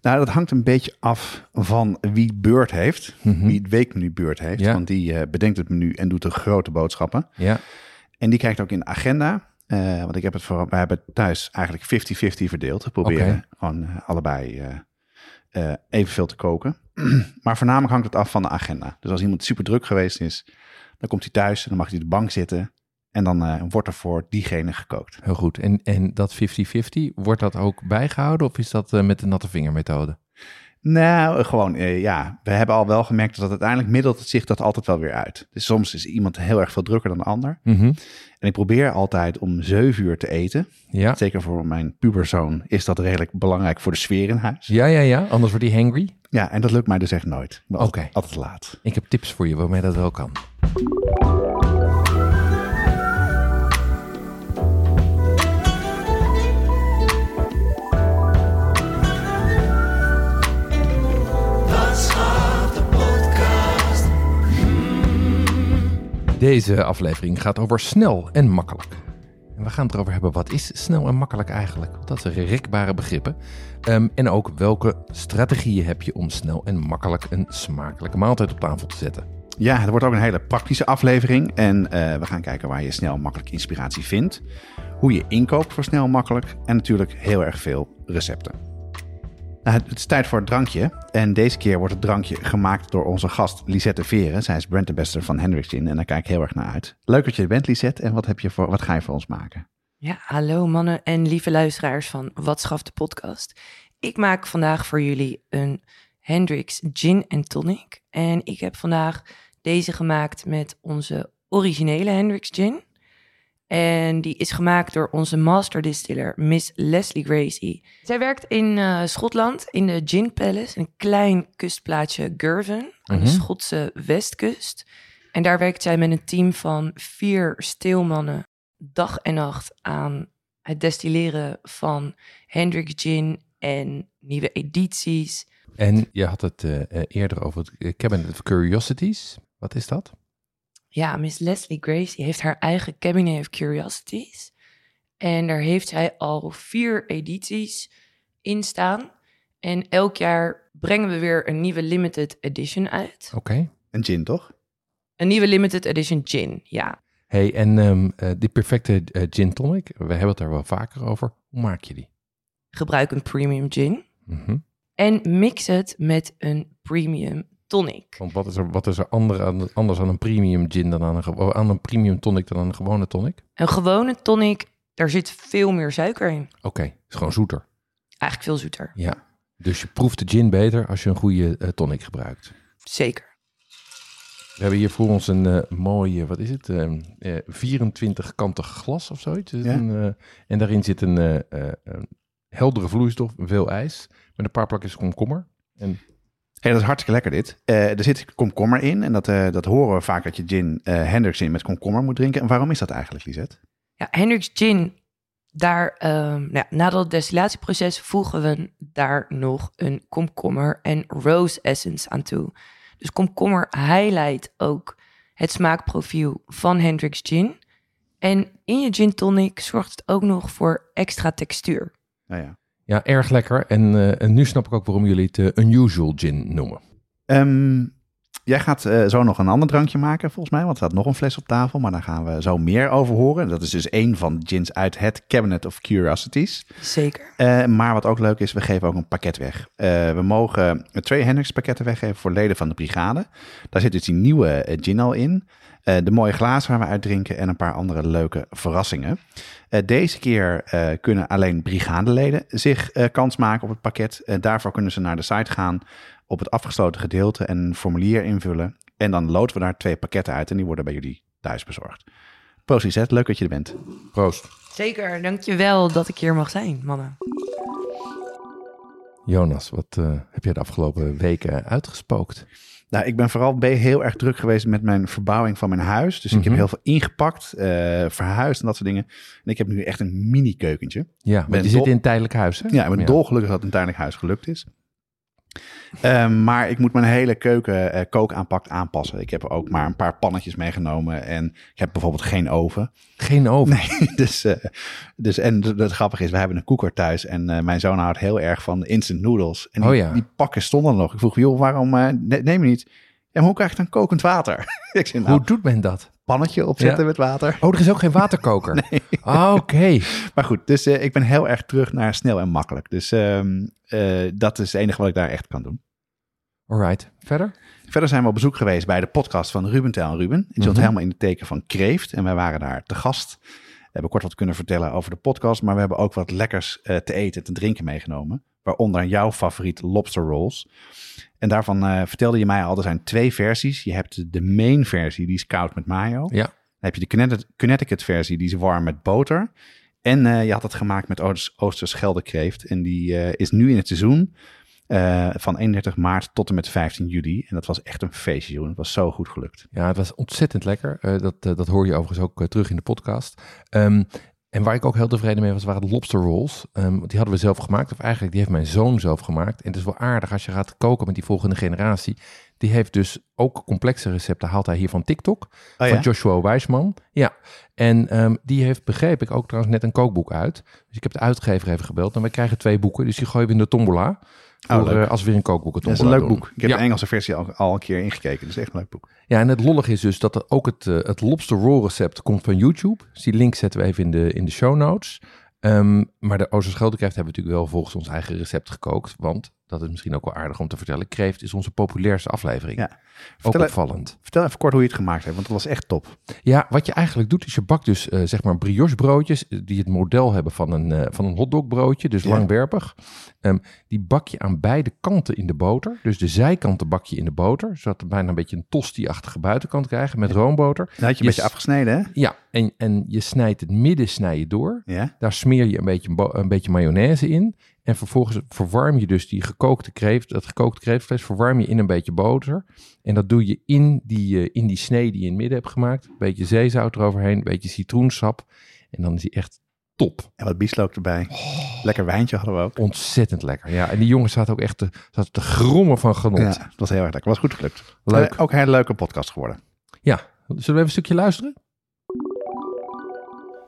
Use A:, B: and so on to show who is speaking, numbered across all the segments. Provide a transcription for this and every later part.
A: Nou, dat hangt een beetje af van wie beurt heeft. Wie het weekmenu beurt heeft.
B: Ja.
A: Want die eh, bedenkt het menu en doet de grote boodschappen.
B: Ja,
A: En die kijkt ook in de agenda. Eh, want ik heb het voor, wij hebben het thuis eigenlijk 50-50 verdeeld. We proberen gewoon eh, allebei eh, evenveel te koken. maar voornamelijk hangt het af van de agenda. Dus als iemand super druk geweest is, dan komt hij thuis en dan mag hij op de bank zitten. En dan eh, wordt er voor diegene gekookt.
B: heel goed. En, en dat 50-50, wordt dat ook bijgehouden of is dat eh, met de natte vingermethode?
A: Nou, gewoon, eh, ja, we hebben al wel gemerkt dat uiteindelijk middelt het zich dat altijd wel weer uit. Dus soms is iemand heel erg veel drukker dan de ander.
B: Mhm.
A: En ik probeer altijd om 7 uur te eten.
B: Ja.
A: Zeker voor mijn puberzoon is dat redelijk belangrijk voor de sfeer in huis.
B: ja, ja, ja, anders wordt hij hangry.
A: Ja, en dat lukt mij dus echt nooit.
B: Oké.
A: Altijd laat.
B: Ik heb tips voor je waarmee dat wel kan. Deze aflevering gaat over snel en makkelijk. En we gaan het erover hebben, wat is snel en makkelijk eigenlijk? Dat zijn rekbare begrippen. Ehm, en ook welke strategieën heb je om snel en makkelijk een smakelijke maaltijd op tafel te zetten?
A: Ja, het wordt ook een hele praktische aflevering. En eh, we gaan kijken waar je snel en makkelijk inspiratie vindt. Hoe je inkoopt voor snel en makkelijk. En natuurlijk heel erg veel recepten. Nou, het is tijd voor het drankje. En deze keer wordt het drankje gemaakt door onze gast Lisette Veren. Zij is brandambassador van Hendrix Gin. En daar kijk ik heel erg naar uit. Leuk dat je bent, Lisette. En wat, heb je voor, wat ga je voor ons maken?
C: Ja, hallo mannen en lieve luisteraars van Wat schaft de podcast. Ik maak vandaag voor jullie een Hendrix Gin en Tonic. En ik heb vandaag deze gemaakt met onze originele Hendrix Gin. En die is gemaakt door onze master distiller, Miss Leslie Gracie. Zij werkt in eh, Schotland, in de Gin Palace, een klein kustplaatsje Girvan, aan de
B: Mhm.
C: Schotse westkust. En daar werkt zij met een team van vier steelmannen dag en nacht aan het destilleren van Hendrix Gin en nieuwe edities.
B: En je had het eh, eh, eerder over het Cabinet of Curiosities. Wat is dat?
C: Ja, Miss Leslie Gracie heeft haar eigen Cabinet of Curiosities. En daar heeft zij al vier edities in staan. En elk jaar brengen we weer een nieuwe limited edition uit.
B: Oké.
A: Een gin, toch?
C: Een nieuwe limited edition gin, ja.
B: Hey, en ehm, eh, die perfecte eh, gin tonic, we hebben het daar wel vaker over. Hoe maak je die?
C: Gebruik een premium gin.
B: Mhm.
C: En mix het met een premium tonic.
B: Want wat is er, wat is er aan- anders aan een premium gin dan aan een, aan een premium tonic dan aan een gewone tonic?
C: Een gewone tonic, daar zit veel meer suiker in.
B: Oké, is gewoon zoeter.
C: Eigenlijk veel zoeter.
B: Ja. Dus je proeft de gin beter als je een goede eh, tonic gebruikt.
C: Zeker.
B: We hebben hier voor ons een eh mooie, wat is het? Ehm, eh 24 kantig glas of zoiets.
A: Ja.
B: een, eh, en daarin zit een, eh, eh, een heldere vloeistof, veel ijs, met een paar plakjes komkommer. En
A: Hey, dat is hartstikke lekker dit. Eh, er zit komkommer in. En dat, eh, dat horen we vaak dat je gin eh Hendrix gin met komkommer moet drinken. En waarom is dat eigenlijk, Lisette?
C: Ja, Hendrix Gin, daar, ehm, nou ja, na dat destillatieproces voegen we daar nog een komkommer en rose essence aan toe. Dus komkommer highlight ook het smaakprofiel van Hendrix Gin. En in je gin tonic zorgt het ook nog voor extra textuur.
A: Nou ja.
B: Ja, erg lekker. En, eh, en nu snap ik ook waarom jullie het eh, unusual gin noemen.
A: Ehm, jij gaat eh, zo nog een ander drankje maken, volgens mij. Want er staat nog een fles op tafel. Maar daar gaan we zo meer over horen. Dat is dus één van de gins uit het Cabinet of Curiosities.
C: Zeker.
A: Eh, maar wat ook leuk is, we geven ook een pakket weg. Eh, we mogen twee Hendrix pakketten weggeven voor leden van de brigade. Daar zit dus die nieuwe gin al in. Eh, de mooie glazen waar we uitdrinken en een paar andere leuke verrassingen. Eh, deze keer eh, kunnen alleen brigadeleden zich eh, kans maken op het pakket. Daarvoor kunnen ze naar de site gaan op het afgesloten gedeelte en een formulier invullen. En dan loten we daar twee pakketten uit en die worden bij jullie thuis bezorgd. Proost Lisette, leuk dat je er bent.
B: Proost.
C: Zeker, dankjewel dat ik hier mag zijn, mannen.
B: Jonas, wat eh, heb jij de afgelopen weken uitgespookt?
A: Nou, ik ben vooral heel erg druk geweest met mijn verbouwing van mijn huis. Dus ik heb
B: Mhm.
A: heel veel ingepakt, eh, verhuisd en dat soort dingen. En ik heb nu echt een mini keukentje.
B: Ja, want
A: Ben
B: je zit in een tijdelijk huis, hè?
A: Ja, ik ben dolgelukkig dat het een tijdelijk huis gelukt is. Ehm, maar ik moet mijn hele keuken eh, kookaanpak aanpassen. Ik heb ook maar een paar pannetjes meegenomen. En ik heb bijvoorbeeld geen oven.
B: Geen oven.
A: Nee, dus, eh, dus en het grappige is, we hebben een koeker thuis. En eh, mijn zoon houdt heel erg van instant noodles. En die,
B: Oh ja.
A: die pakken stonden er nog. Ik vroeg, joh, waarom ne- neem je niet? Maar hoe krijg je dan kokend water? ik zei, nou,
B: Hoe doet men dat?
A: pannetje opzetten
B: Ja.
A: met water.
B: Oh, er is ook geen waterkoker. Ah, Oké.
A: Maar goed, dus ik ben heel erg terug naar snel en makkelijk. Dus ehm, eh, dat is het enige wat ik daar echt kan doen.
B: Alright. Verder?
A: Verder zijn we op bezoek geweest bij de podcast van Ruben Tel en Ruben. Die stond
B: Mhm.
A: helemaal in het teken van kreeft. En wij waren daar te gast. We hebben kort wat kunnen vertellen over de podcast. Maar we hebben ook wat lekkers eh, te eten en te drinken meegenomen. Waaronder jouw favoriet lobster rolls. En daarvan eh, vertelde je mij al, er zijn twee versies. Je hebt de main versie, die is koud met mayo.
B: Ja.
A: Dan heb je de Connecticut versie, die is warm met boter. En eh, je had het gemaakt met Oosters- Oosterschelde kreeft. En die eh, is nu in het seizoen eh, van 31 maart tot en met 15 juli. En dat was echt een feestje. Het was zo goed gelukt.
B: Ja, het was ontzettend lekker. Dat, dat hoor je overigens ook terug in de podcast. Ehm, en waar ik ook heel tevreden mee was, waren de lobster rolls. Want die hadden we zelf gemaakt. Of eigenlijk, die heeft mijn zoon zelf gemaakt. En het is wel aardig als je gaat koken met die volgende generatie. Die heeft dus ook complexe recepten, haalt hij hier van TikTok.
A: Oh,
B: van Joshua Wijsman. Ja, en ehm, die heeft, begreep ik, ook trouwens net een kookboek uit. Dus ik heb de uitgever even gebeld. En we krijgen twee boeken, dus die gooien we in de tombola.
A: Oh,
B: eh, als we weer een kookboek
A: Dat is een leuk boek. Ik heb
B: ja.
A: de Engelse versie al, al een keer ingekeken. Dus echt een leuk boek.
B: Ja, en het lollig is dus dat er ook het, eh, het lobster roll recept komt van YouTube. Dus die link zetten we even in de, in de show notes. Ehm, maar de Oosterscheldekreeft hebben we natuurlijk wel volgens ons eigen recept gekookt. Want, dat is misschien ook wel aardig om te vertellen, kreeft is onze populairste aflevering.
A: Ja.
B: Ook
A: Vertel,
B: opvallend.
A: vertel even kort hoe je het gemaakt hebt, want dat was echt top.
B: Ja, wat je eigenlijk doet is je bakt dus eh, zeg maar brioche broodjes eh, die het model hebben van een, eh van een hotdogbroodje, dus
A: Ja.
B: langwerpig. Ehm, die bak je aan beide kanten in de boter. Dus de zijkanten bak je in de boter, zodat we bijna een beetje een tosti-achtige buitenkant krijgen met roomboter.
A: Dat had je een
B: Yes.
A: beetje afgesneden, hè?
B: Ja, en, en je snijdt het midden snij je door.
A: Ja.
B: Daar smeer je een beetje, een beetje mayonaise in. En vervolgens verwarm je dus die gekookte kreeft, dat gekookte kreeftvlees, verwarm je in een beetje boter. En dat doe je in die, eh, in die snee die je in het midden hebt gemaakt. Een beetje zeezout eroverheen, een beetje citroensap. En dan is die echt top.
A: En wat bieslook erbij. Lekker wijntje hadden we ook.
B: Ontzettend lekker. Ja, en die jongens zaten ook echt te, zaten te grommen van genot.
A: Ja,
B: Ja.
A: het was heel erg lekker. was goed gelukt.
B: Leuk.
A: Eh, ook een hele leuke podcast geworden.
B: Zullen we even een stukje luisteren?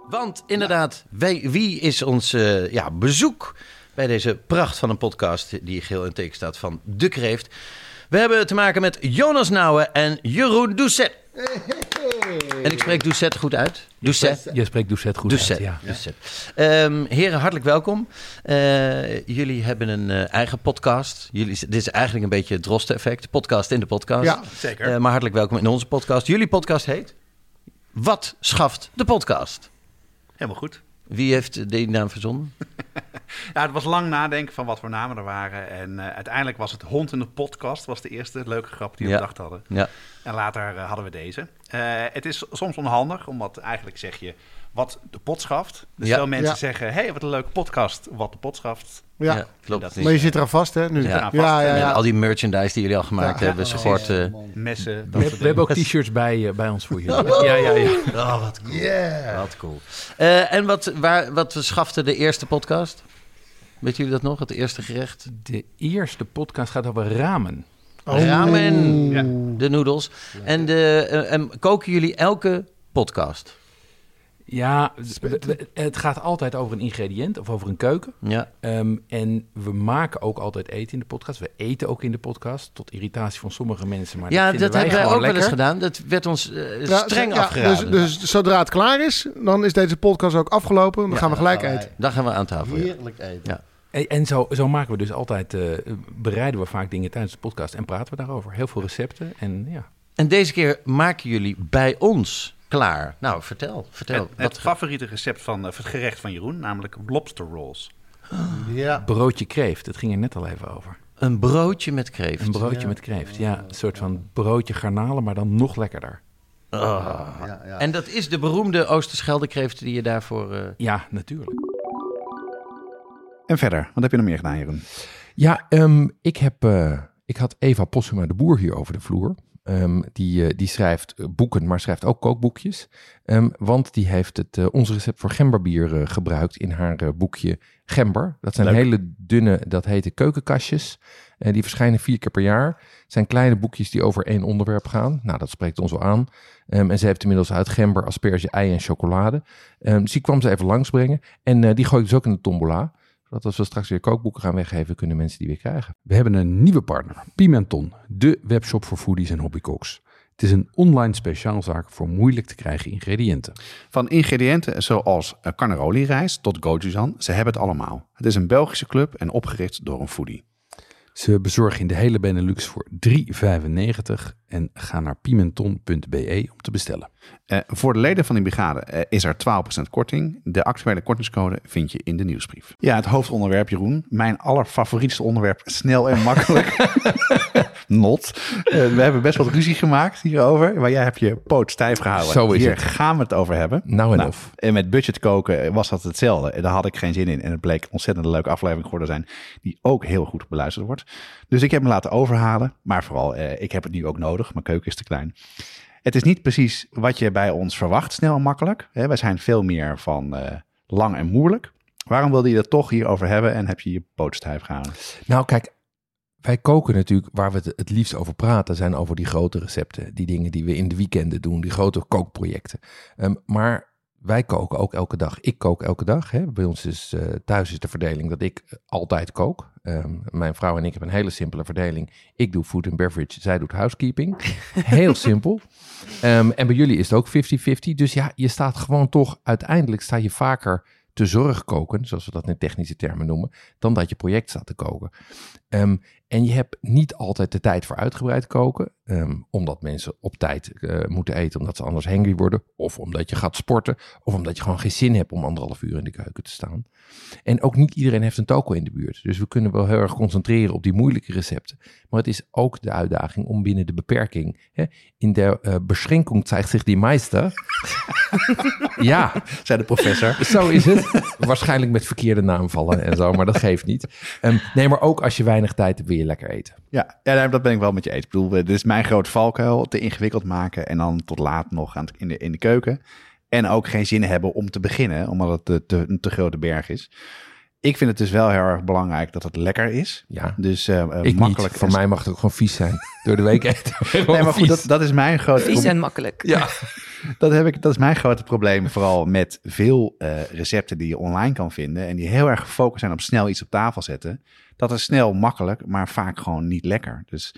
D: Want inderdaad, wij, wie is ons eh, ja, bezoek bij deze pracht van een podcast die geel in teken staat van De Kreeft? We hebben te maken met Jonas Nouwen en Jeroen Doucet. En ik spreek Doucet goed uit. Doucet.
E: Je spreekt Doucet goed
D: Doucet.
E: uit, ja.
D: Doucet. Ehm, heren, hartelijk welkom. Eh, jullie hebben een eh, eigen podcast. Jullie, dit is eigenlijk een beetje het Drosten-effect. Podcast in de podcast.
F: Ja,
A: zeker.
D: Eh, maar hartelijk welkom in onze podcast. Jullie podcast heet... Wat schaft de podcast?
A: Helemaal goed.
D: Wie heeft die naam verzonnen?
A: Ja, het was lang nadenken van wat voor namen er waren. En eh, uiteindelijk was het Hond in de podcast. was de eerste leuke grap die we
D: Ja.
A: bedacht hadden.
D: Ja.
A: En later eh, hadden we deze. Eh, het is soms onhandig, omdat eigenlijk zeg je wat de pot schaft. Dus
D: Ja.
A: veel mensen
F: Ja.
A: zeggen, hey, wat een leuke podcast, wat de pot schaft.
F: Ja.
D: Ja, klopt.
A: Dat
F: Maar je zit eraan vast, hè? Nu.
D: Ja.
F: Ja, ja,
D: al die merchandise die jullie al gemaakt
F: Ja.
D: hebben,
A: Ja,
D: support. eh,
A: Messen, dat
E: We, we hebben ook t-shirts bij, eh, bij ons voor jullie. Ja, ja, ja.
D: oh, wat cool. Wat cool. Eh, en wat, waar, wat schafte de eerste podcast? Weet jullie dat nog? Het eerste gerecht?
E: De eerste podcast gaat over ramen.
F: Oh.
D: Ramen.
A: Ja.
D: De noedels. En, de, eh, en koken jullie elke podcast?
E: Ja, we- we- het gaat altijd over een ingrediënt of over een keuken.
D: Ja.
E: Ehm, en we maken ook altijd eten in de podcast. We eten ook in de podcast, tot irritatie van sommige mensen. Maar
D: Ja,
E: dat, wij
D: hebben wij ook wel eens gedaan. Dat werd ons eh,
F: Ja,
D: streng
F: ja,
D: afgeraden.
F: Dus, dus zodra het klaar is, dan is deze podcast ook afgelopen. Dan gaan we gelijk eten.
D: Daar gaan we aan tafel. ja.
G: Heerlijk eten.
D: Ja.
E: En, en zo, zo maken we dus altijd, eh, bereiden we vaak dingen tijdens de podcast en praten we daarover. Heel veel recepten en ja.
D: En deze keer maken jullie bij ons klaar. Nou, vertel. vertel.
A: Het,
D: wat
A: het favoriete recept van of het gerecht van Jeroen, namelijk lobster rolls.
G: Ja.
E: Broodje kreeft, het ging er net al even over.
D: Een broodje met kreeft.
E: Een broodje
G: Ja.
E: met kreeft, ja. Een soort van broodje garnalen, maar dan nog lekkerder.
D: Ah.
G: Ja, ja.
D: En dat is de beroemde Oosterscheldekreeft die je daarvoor... eh,
E: Ja, natuurlijk.
A: En verder, wat heb je nog meer gedaan, Jeroen?
B: Ja, ehm, ik, heb, eh, ik had Eva Possuma de Boer hier over de vloer. Ehm, die, eh, die schrijft eh, boeken, maar schrijft ook kookboekjes. Ehm, want die heeft het, eh, ons recept voor gemberbier gebruikt in haar boekje Gember. Dat zijn
A: Leuk.
B: hele dunne, dat heten keukenkastjes. En die verschijnen vier keer per jaar. Het zijn kleine boekjes die over één onderwerp gaan. Nou, dat spreekt ons wel aan. Ehm, en ze heeft inmiddels uit gember, asperge, ei en chocolade. Dus die kwam ze even langsbrengen. En die gooi ik dus ook in de tombola. Zodat als we straks weer kookboeken gaan weggeven, kunnen mensen die weer krijgen.
E: We hebben een nieuwe partner, Pimenton, de webshop voor foodies en hobbycooks. Het is een online speciaalzaak voor moeilijk te krijgen ingrediënten.
A: Van ingrediënten zoals carnaroli rijst tot gochujang, ze hebben het allemaal. Het is een Belgische club en opgericht door een foodie.
E: Ze bezorgen in de hele Benelux voor 3,95 en ga naar pimenton.be om te bestellen.
A: Eh, voor de leden van die brigade eh, is er 12% korting. De actuele kortingscode vind je in de nieuwsbrief. Ja, het hoofdonderwerp, Jeroen. Mijn allerfavorietste onderwerp, snel en makkelijk. Not. Eh, we hebben best wat ruzie gemaakt hierover. Maar jij hebt je poot stijf gehouden.
B: Zo is
A: Hier
B: het.
A: gaan we het over hebben.
B: Nou en
A: Nou,
B: of.
A: En met budget koken was dat hetzelfde. En daar had ik geen zin in. En het bleek een ontzettend leuke aflevering geworden zijn. Die ook heel goed beluisterd wordt. Dus ik heb hem laten overhalen. Maar vooral, eh, ik heb het nu ook nodig. Mijn keuken is te klein. Het is niet precies wat je bij ons verwacht, snel en makkelijk. Wij zijn veel meer van eh, lang en moeilijk. Waarom wilde je dat toch hierover hebben en heb je je poot stijf gehouden?
B: Nou, kijk, wij koken natuurlijk, waar we het het liefst over praten, zijn over die grote recepten. Die dingen die we in de weekenden doen, die grote kookprojecten. Ehm, maar wij koken ook elke dag. Ik kook elke dag. Hè. Bij ons is eh, thuis is de verdeling dat ik eh, altijd kook. Ehm, mijn vrouw en ik hebben een hele simpele verdeling. Ik doe food and beverage, zij doet housekeeping. Heel simpel. Ehm, en bij jullie is het ook 50-50. Dus ja, je staat gewoon toch, uiteindelijk sta je vaker te zorg koken, zoals we dat in technische termen noemen, dan dat je project staat te koken. Ehm, en je hebt niet altijd de tijd voor uitgebreid koken, ehm, omdat mensen op tijd eh, moeten eten, omdat ze anders hangry worden, of omdat je gaat sporten, of omdat je gewoon geen zin hebt om anderhalf uur in de keuken te staan. En ook niet iedereen heeft een toko in de buurt, dus we kunnen wel heel erg concentreren op die moeilijke recepten. Maar het is ook de uitdaging om binnen de beperking, hè, in de uh, beschränkung zeigt zich die meester. ja,
A: Zei de professor.
B: zo is het. Waarschijnlijk met verkeerde naamvallen en zo, maar dat geeft niet. Ehm, nee, maar ook als je weinig tijd wil je lekker eten.
A: Ja, ja, dat ben ik wel met je eens. Ik bedoel, dit is mijn grote valkuil. Te ingewikkeld maken en dan tot laat nog aan in, de, in de keuken. En ook geen zin hebben om te beginnen, omdat het een te grote berg is. Ik vind het dus wel heel erg belangrijk dat het lekker is.
B: Ja,
A: Dus
B: ik
A: makkelijk.
B: niet. Voor mij mag het ook gewoon vies zijn. Door de week eten.
A: Nee, maar goed, dat, dat is mijn grote
C: Vies en makkelijk.
B: Ja.
A: Dat, heb ik, dat is mijn grote probleem, vooral met veel eh, recepten die je online kan vinden en die heel erg gefocust zijn op snel iets op tafel zetten. Dat is snel, makkelijk, maar vaak gewoon niet lekker. Dus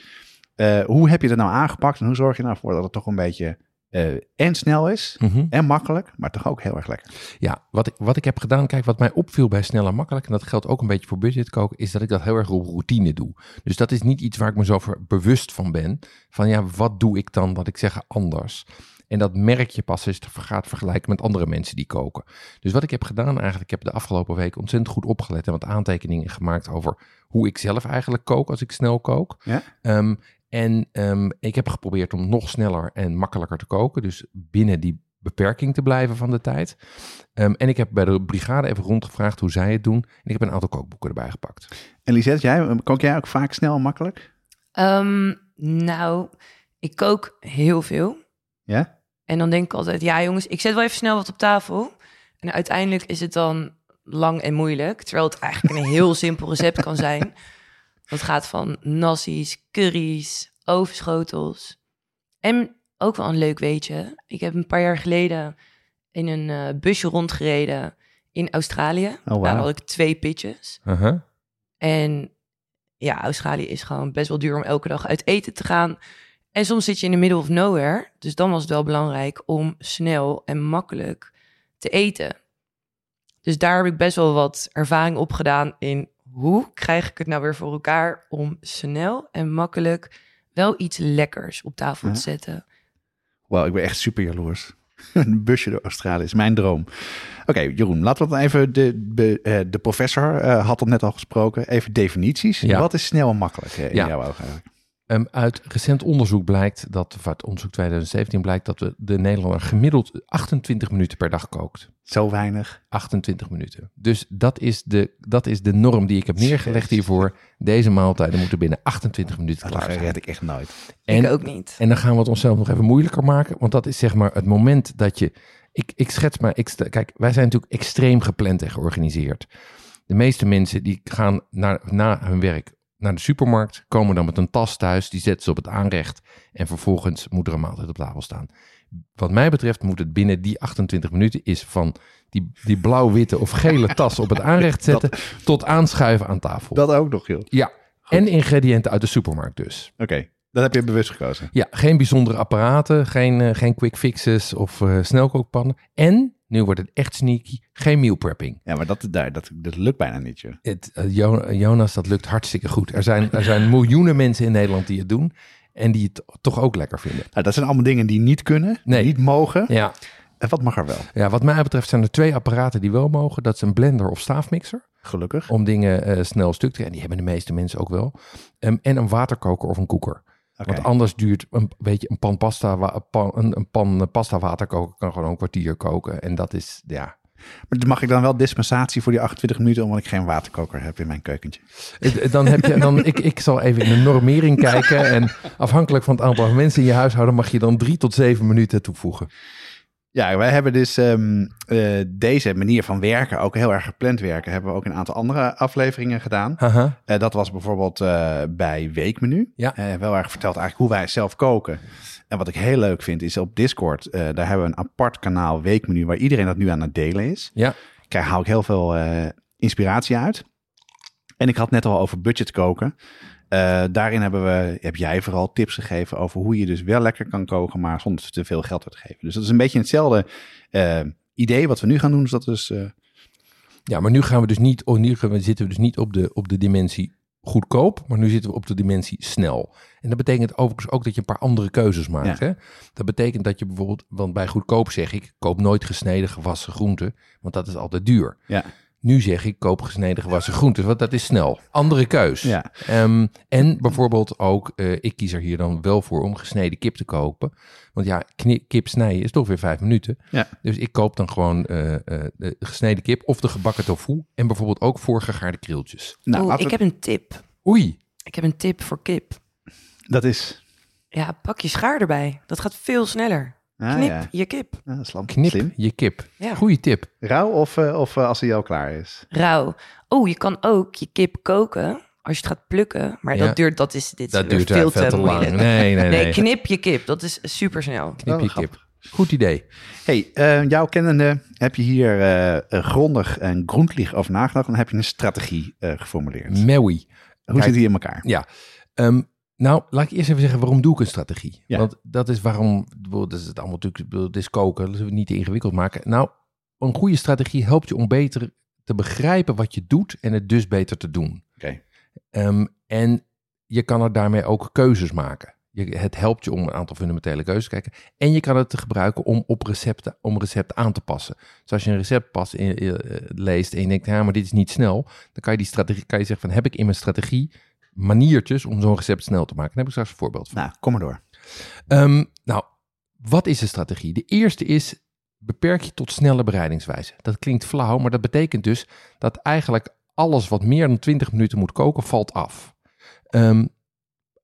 A: eh, hoe heb je dat nou aangepakt en hoe zorg je nou voor dat het toch een beetje eh, en snel is
B: Mhm.
A: en makkelijk, maar toch ook heel erg lekker?
B: Ja, wat ik, wat ik heb gedaan, kijk, wat mij opviel bij snel en makkelijk, en dat geldt ook een beetje voor budgetkoken, is dat ik dat heel erg op routine doe. Dus dat is niet iets waar ik me zo bewust van ben. Van ja, wat doe ik dan, wat ik zeg, anders? En dat merk je pas als je het gaat vergelijken met andere mensen die koken. Dus wat ik heb gedaan eigenlijk, ik heb de afgelopen weken ontzettend goed opgelet en wat aantekeningen gemaakt over hoe ik zelf eigenlijk kook als ik snel kook.
A: Ja?
B: Ehm, en ehm, ik heb geprobeerd om nog sneller en makkelijker te koken. Dus binnen die beperking te blijven van de tijd. Ehm, en ik heb bij de brigade even rondgevraagd hoe zij het doen. En ik heb een aantal kookboeken erbij gepakt.
A: En Lisette, jij, kook jij ook vaak snel en makkelijk?
C: Ehm, nou, ik kook heel veel.
A: Ja?
C: En dan denk ik altijd, ja jongens, ik zet wel even snel wat op tafel. En uiteindelijk is het dan lang en moeilijk. Terwijl het eigenlijk een heel simpel recept kan zijn. Dat gaat van nassi's, curry's, overschotels. En ook wel een leuk weetje. Ik heb een paar jaar geleden in een eh, busje rondgereden in Australië.
A: wauw.
C: Daar had ik twee pitches.
B: Uh-huh.
C: En ja, Australië is gewoon best wel duur om elke dag uit eten te gaan. En soms zit je in de middle of nowhere. Dus dan was het wel belangrijk om snel en makkelijk te eten. Dus daar heb ik best wel wat ervaring op gedaan in hoe krijg ik het nou weer voor elkaar om snel en makkelijk wel iets lekkers op tafel
A: Ja.
C: te zetten.
A: Wauw, ik ben echt super jaloers. Een busje door Australië is mijn droom. Oké, Jeroen, laten we dan even... De, de, eh, de professor eh, had het net al gesproken. Even definities.
B: Ja.
A: Wat is snel en makkelijk eh, in
B: Ja.
A: jouw ogen
B: Ehm, uit recent onderzoek blijkt dat, uit onderzoek 2017 blijkt dat we de Nederlander gemiddeld 28 minuten per dag kookt.
A: Zo weinig.
B: 28 minuten. Dus dat is de, dat is de norm die ik heb neergelegd hiervoor. Deze maaltijden moeten binnen 28 minuten klaar
A: Dat
B: zijn.
A: red ik echt nooit.
B: En,
C: ik ook niet.
B: en dan gaan we het onszelf nog even moeilijker maken. Want dat is zeg maar het moment dat je... Ik, ik schets maar... Ik, kijk, wij zijn natuurlijk extreem gepland en georganiseerd. De meeste mensen die gaan naar, na hun werk naar de supermarkt... komen dan met een tas thuis, die zetten ze op het aanrecht... en vervolgens moet er een maaltijd op tafel staan. Wat mij betreft moet het binnen die 28 minuten... is van die, die blauw-witte of gele tas op het aanrecht zetten... tot aanschuiven aan tafel.
A: Dat ook nog, joh. Oké,
B: Ja, en ingrediënten uit de supermarkt dus.
A: dat heb je bewust gekozen.
B: Ja, geen bijzondere apparaten, geen, eh, geen quick fixes of eh, snelkookpannen. En, nu wordt het echt sneaky, geen meal prepping.
A: Ja, maar dat, daar, dat, dat lukt bijna niet, joh.
B: Het, eh, Jo- Jonas, dat lukt hartstikke goed. Er zijn, er zijn miljoenen mensen in Nederland die het doen en die het toch ook lekker vinden.
A: Nou, dat zijn allemaal dingen die niet kunnen,
B: Nee.
A: niet mogen.
B: Ja.
A: En wat mag er wel?
B: ja, wat mij betreft zijn er twee apparaten die wel mogen. Dat is een blender of staafmixer,
A: Gelukkig.
B: om dingen eh, snel stuk te En die hebben de meeste mensen ook wel. Ehm, en een waterkoker of een koeker. Want anders duurt een, weet je, een pan pasta, een een, pan pasta water koken kan gewoon een kwartier koken. En dat is, ja,
A: Maar mag ik dan wel dispensatie voor die 28 minuten, omdat ik geen waterkoker heb in mijn keukentje?
B: Eh, Dan heb je, dan, ik, ik zal even in de normering kijken. En afhankelijk van het aantal mensen in je huishouden mag je dan drie tot zeven minuten toevoegen.
A: Ja, wij hebben dus ehm, eh, deze manier van werken, ook heel erg gepland werken, hebben we ook in een aantal andere afleveringen gedaan. Eh, dat was bijvoorbeeld eh, bij Weekmenu.
B: Ja.
A: Wel erg verteld eigenlijk hoe wij zelf koken. En wat ik heel leuk vind is op Discord, daar hebben we een apart kanaal Weekmenu waar iedereen dat nu aan het delen is.
B: Ja.
A: Daar haal ik heel veel inspiratie uit. En ik had net al over budget koken. Eh, daarin hebben we, heb jij vooral tips gegeven over hoe je dus wel lekker kan koken, maar zonder te veel geld te geven. Dus dat is een beetje hetzelfde eh, idee wat we nu gaan doen. Dus dat is eh,
B: Ja, maar nu gaan we dus niet, oh, nu gaan we, zitten we dus niet op de, op de dimensie goedkoop, maar nu zitten we op de dimensie snel. En dat betekent overigens ook dat je een paar andere keuzes maakt. Hè? Dat betekent dat je bijvoorbeeld, want bij goedkoop zeg ik, koop nooit gesneden gewassen groenten, want dat is altijd duur.
A: ja.
B: Nu zeg ik, koop gesneden gewassen groenten, want dat is snel. Andere keus.
A: Ja.
B: Ehm, en bijvoorbeeld ook, eh, ik kies er hier dan wel voor om gesneden kip te kopen. Want ja, kip snijden is toch weer vijf minuten.
A: Ja.
B: Dus ik koop dan gewoon eh, eh, de gesneden kip of de gebakken tofu. En bijvoorbeeld ook voorgegaarde krieltjes.
A: Nou,
C: Oeh, ik
A: we-
C: heb een tip.
B: Oei,
C: Ik heb een tip voor kip.
A: dat is.
C: Ja, pak je schaar erbij. Dat gaat veel sneller.
A: Ah,
C: Knip
A: ja.
C: je kip.
A: Ja, dat is slam.
B: knip
A: Slim.
B: je kip.
C: Ja.
B: Goeie tip.
A: Rauw of, eh, of eh, als hij al klaar is?
C: Rauw. Oh, je kan ook je kip koken als je het gaat plukken. Maar
B: Ja.
C: dat duurt, dat is dit
B: Dat duurt
C: veel
B: veel, veel te lang. Nee, nee, nee.
C: Nee, knip je kip. Dat is super snel.
B: Knip
A: Oh,
B: je
A: grappig.
B: kip. Goed idee.
A: Hey, eh, jouw kennende heb je hier eh, eh, grondig en grondlig over nagedacht. En heb je een strategie eh, geformuleerd.
B: Mewi.
A: Hoe
B: Kijk.
A: zit die in elkaar?
B: Ja. Ehm, nou, laat ik eerst even zeggen waarom doe ik een strategie.
A: Ja.
B: Want dat is waarom, dat is het allemaal natuurlijk, het is koken, dat zullen we niet te ingewikkeld maken. Nou, een goede strategie helpt je om beter te begrijpen wat je doet en het dus beter te doen.
A: Oké.
B: Ehm, en je kan er daarmee ook keuzes maken. Je, het helpt je om een aantal fundamentele keuzes te kijken. En je kan het gebruiken om op recepten, om recepten aan te passen. Dus als je een recept pas in, eh, leest en je denkt, ja, maar dit is niet snel. Dan kan je die strategie, kan je zeggen van, heb ik in mijn strategie maniertjes om zo'n recept snel te maken? Daar heb ik straks een voorbeeld van.
A: Nou, kom maar door.
B: Ehm, nou, wat is de strategie? De eerste is, beperk je tot snelle bereidingswijze. Dat klinkt flauw, maar dat betekent dus dat eigenlijk alles wat meer dan 20 minuten moet koken, valt af. Ehm,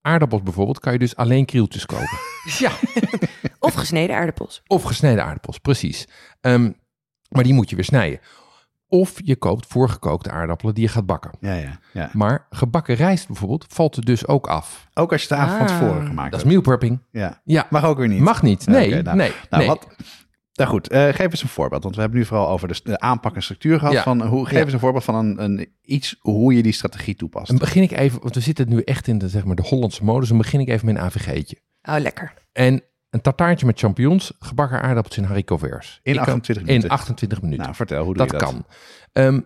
B: aardappels bijvoorbeeld kan je dus alleen krieltjes koken. ja,
C: Of gesneden aardappels.
B: of gesneden aardappels, precies. Ehm, maar die moet je weer snijden. Of je koopt voorgekookte aardappelen die je gaat bakken.
A: Ja, ja, ja.
B: Maar gebakken rijst bijvoorbeeld valt er dus ook af.
A: Ook als je het avond van
C: Ah.
A: tevoren gemaakt
B: Dat is
A: hebt.
B: meal prepping.
A: Ja.
B: Ja,
A: Mag ook weer niet.
B: mag niet.
A: Nee, nou,
B: nee,
A: Nou,
B: nee.
A: wat? Nou goed, eh, geef eens een voorbeeld. Want we hebben nu vooral over de, de aanpak en structuur gehad.
B: Ja.
A: Van hoe, geef
B: Ja.
A: eens een voorbeeld van een, een, iets hoe je die strategie toepast.
B: Dan begin ik even, want we zitten nu echt in de, zeg maar, de Hollandse modus. Dan begin ik even met een AVG'tje.
C: Oh, lekker.
B: En een tartaartje met champignons, gebakken aardappeltjes en haricots verts.
A: In
B: Ik kan-
A: 28 minuten.
B: In 28 minuten.
A: Nou, vertel, hoe doe
B: dat,
A: je dat?
B: kan. Ehm,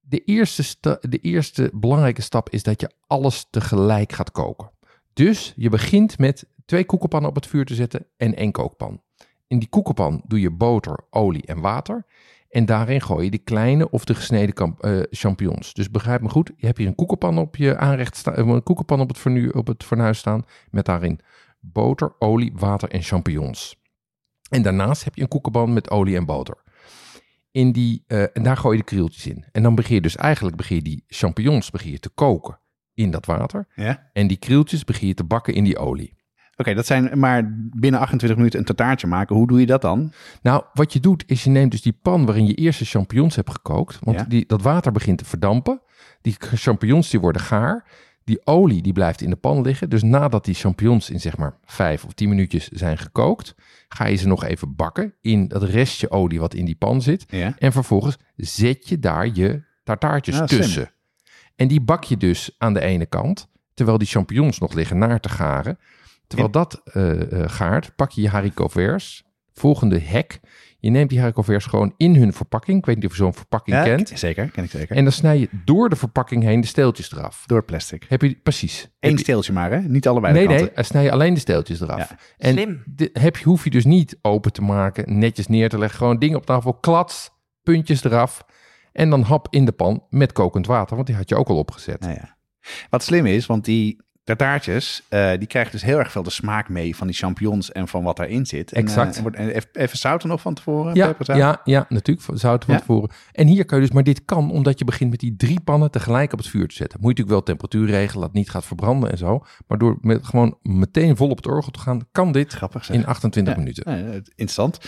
B: de, eerste sta- de eerste belangrijke stap is dat je alles tegelijk gaat koken. Dus je begint met twee koekenpannen op het vuur te zetten en één kookpan. In die koekenpan doe je boter, olie en water. En daarin gooi je de kleine of de gesneden kamp- eh, champignons. Dus begrijp me goed, je hebt hier een koekenpan op je aanrecht staan, een koekenpan op het, fornu, op het fornuis staan met daarin boter, olie, water en champignons. En daarnaast heb je een koekenpan met olie en boter. In die, eh, en daar gooi je de krieltjes in. En dan begin je dus eigenlijk begin je die champignons begin je te koken in dat water.
A: Ja?
B: En die krieltjes begin je te bakken in die olie.
A: Oké, dat zijn maar binnen 28 minuten een tartaartje maken. Hoe doe je dat dan?
B: Nou, wat je doet is je neemt dus die pan waarin je eerst de champignons hebt gekookt. Want
A: Ja.
B: die, dat water begint te verdampen. Die champignons die worden gaar. Die olie die blijft in de pan liggen. Dus nadat die champignons in zeg maar vijf of tien minuutjes zijn gekookt, ga je ze nog even bakken in dat restje olie wat in die pan zit.
A: Ja.
B: En vervolgens zet je daar je tartaartjes
A: slim.
B: tussen. En die bak je dus aan de ene kant, terwijl die champignons nog liggen naar te garen. Terwijl dat eh, gaart, pak je je haricots verts. Volgende hek. Je neemt die haricots gewoon in hun verpakking. Ik weet niet of je zo'n verpakking
A: Ja,
B: kent.
A: Zeker, ken ik zeker.
B: En dan snij je door de verpakking heen de steeltjes eraf.
A: Door plastic.
B: Heb je precies?
A: Eén
B: je-
A: steeltje maar, hè? Niet allebei
B: Nee,
A: de
B: nee, dan snij je alleen de steeltjes eraf.
A: Ja.
B: En
C: Slim.
B: di- heb je, hoef je dus niet open te maken, netjes neer te leggen. Gewoon dingen op tafel, klats, puntjes eraf. En dan hap in de pan met kokend water, want die had je ook al opgezet.
A: Ja, ja. Wat slim is, want die tartaartjes, eh, die krijgen dus heel erg veel de smaak mee van die champignons en van wat daarin zit. En,
B: Exact.
A: eh, wordt- en even, even zouten nog van tevoren?
B: Ja, ja, ja, natuurlijk. Zout van
A: Ja?
B: tevoren. En hier kan je dus, maar dit kan omdat je begint met die drie pannen tegelijk op het vuur te zetten. Moet je natuurlijk wel temperatuur regelen, dat het niet gaat verbranden en zo. Maar door met gewoon meteen vol op het orgel te gaan, kan dit
A: Grappig zeg.
B: in 28
A: Ja.
B: minuten.
A: Ja, interessant.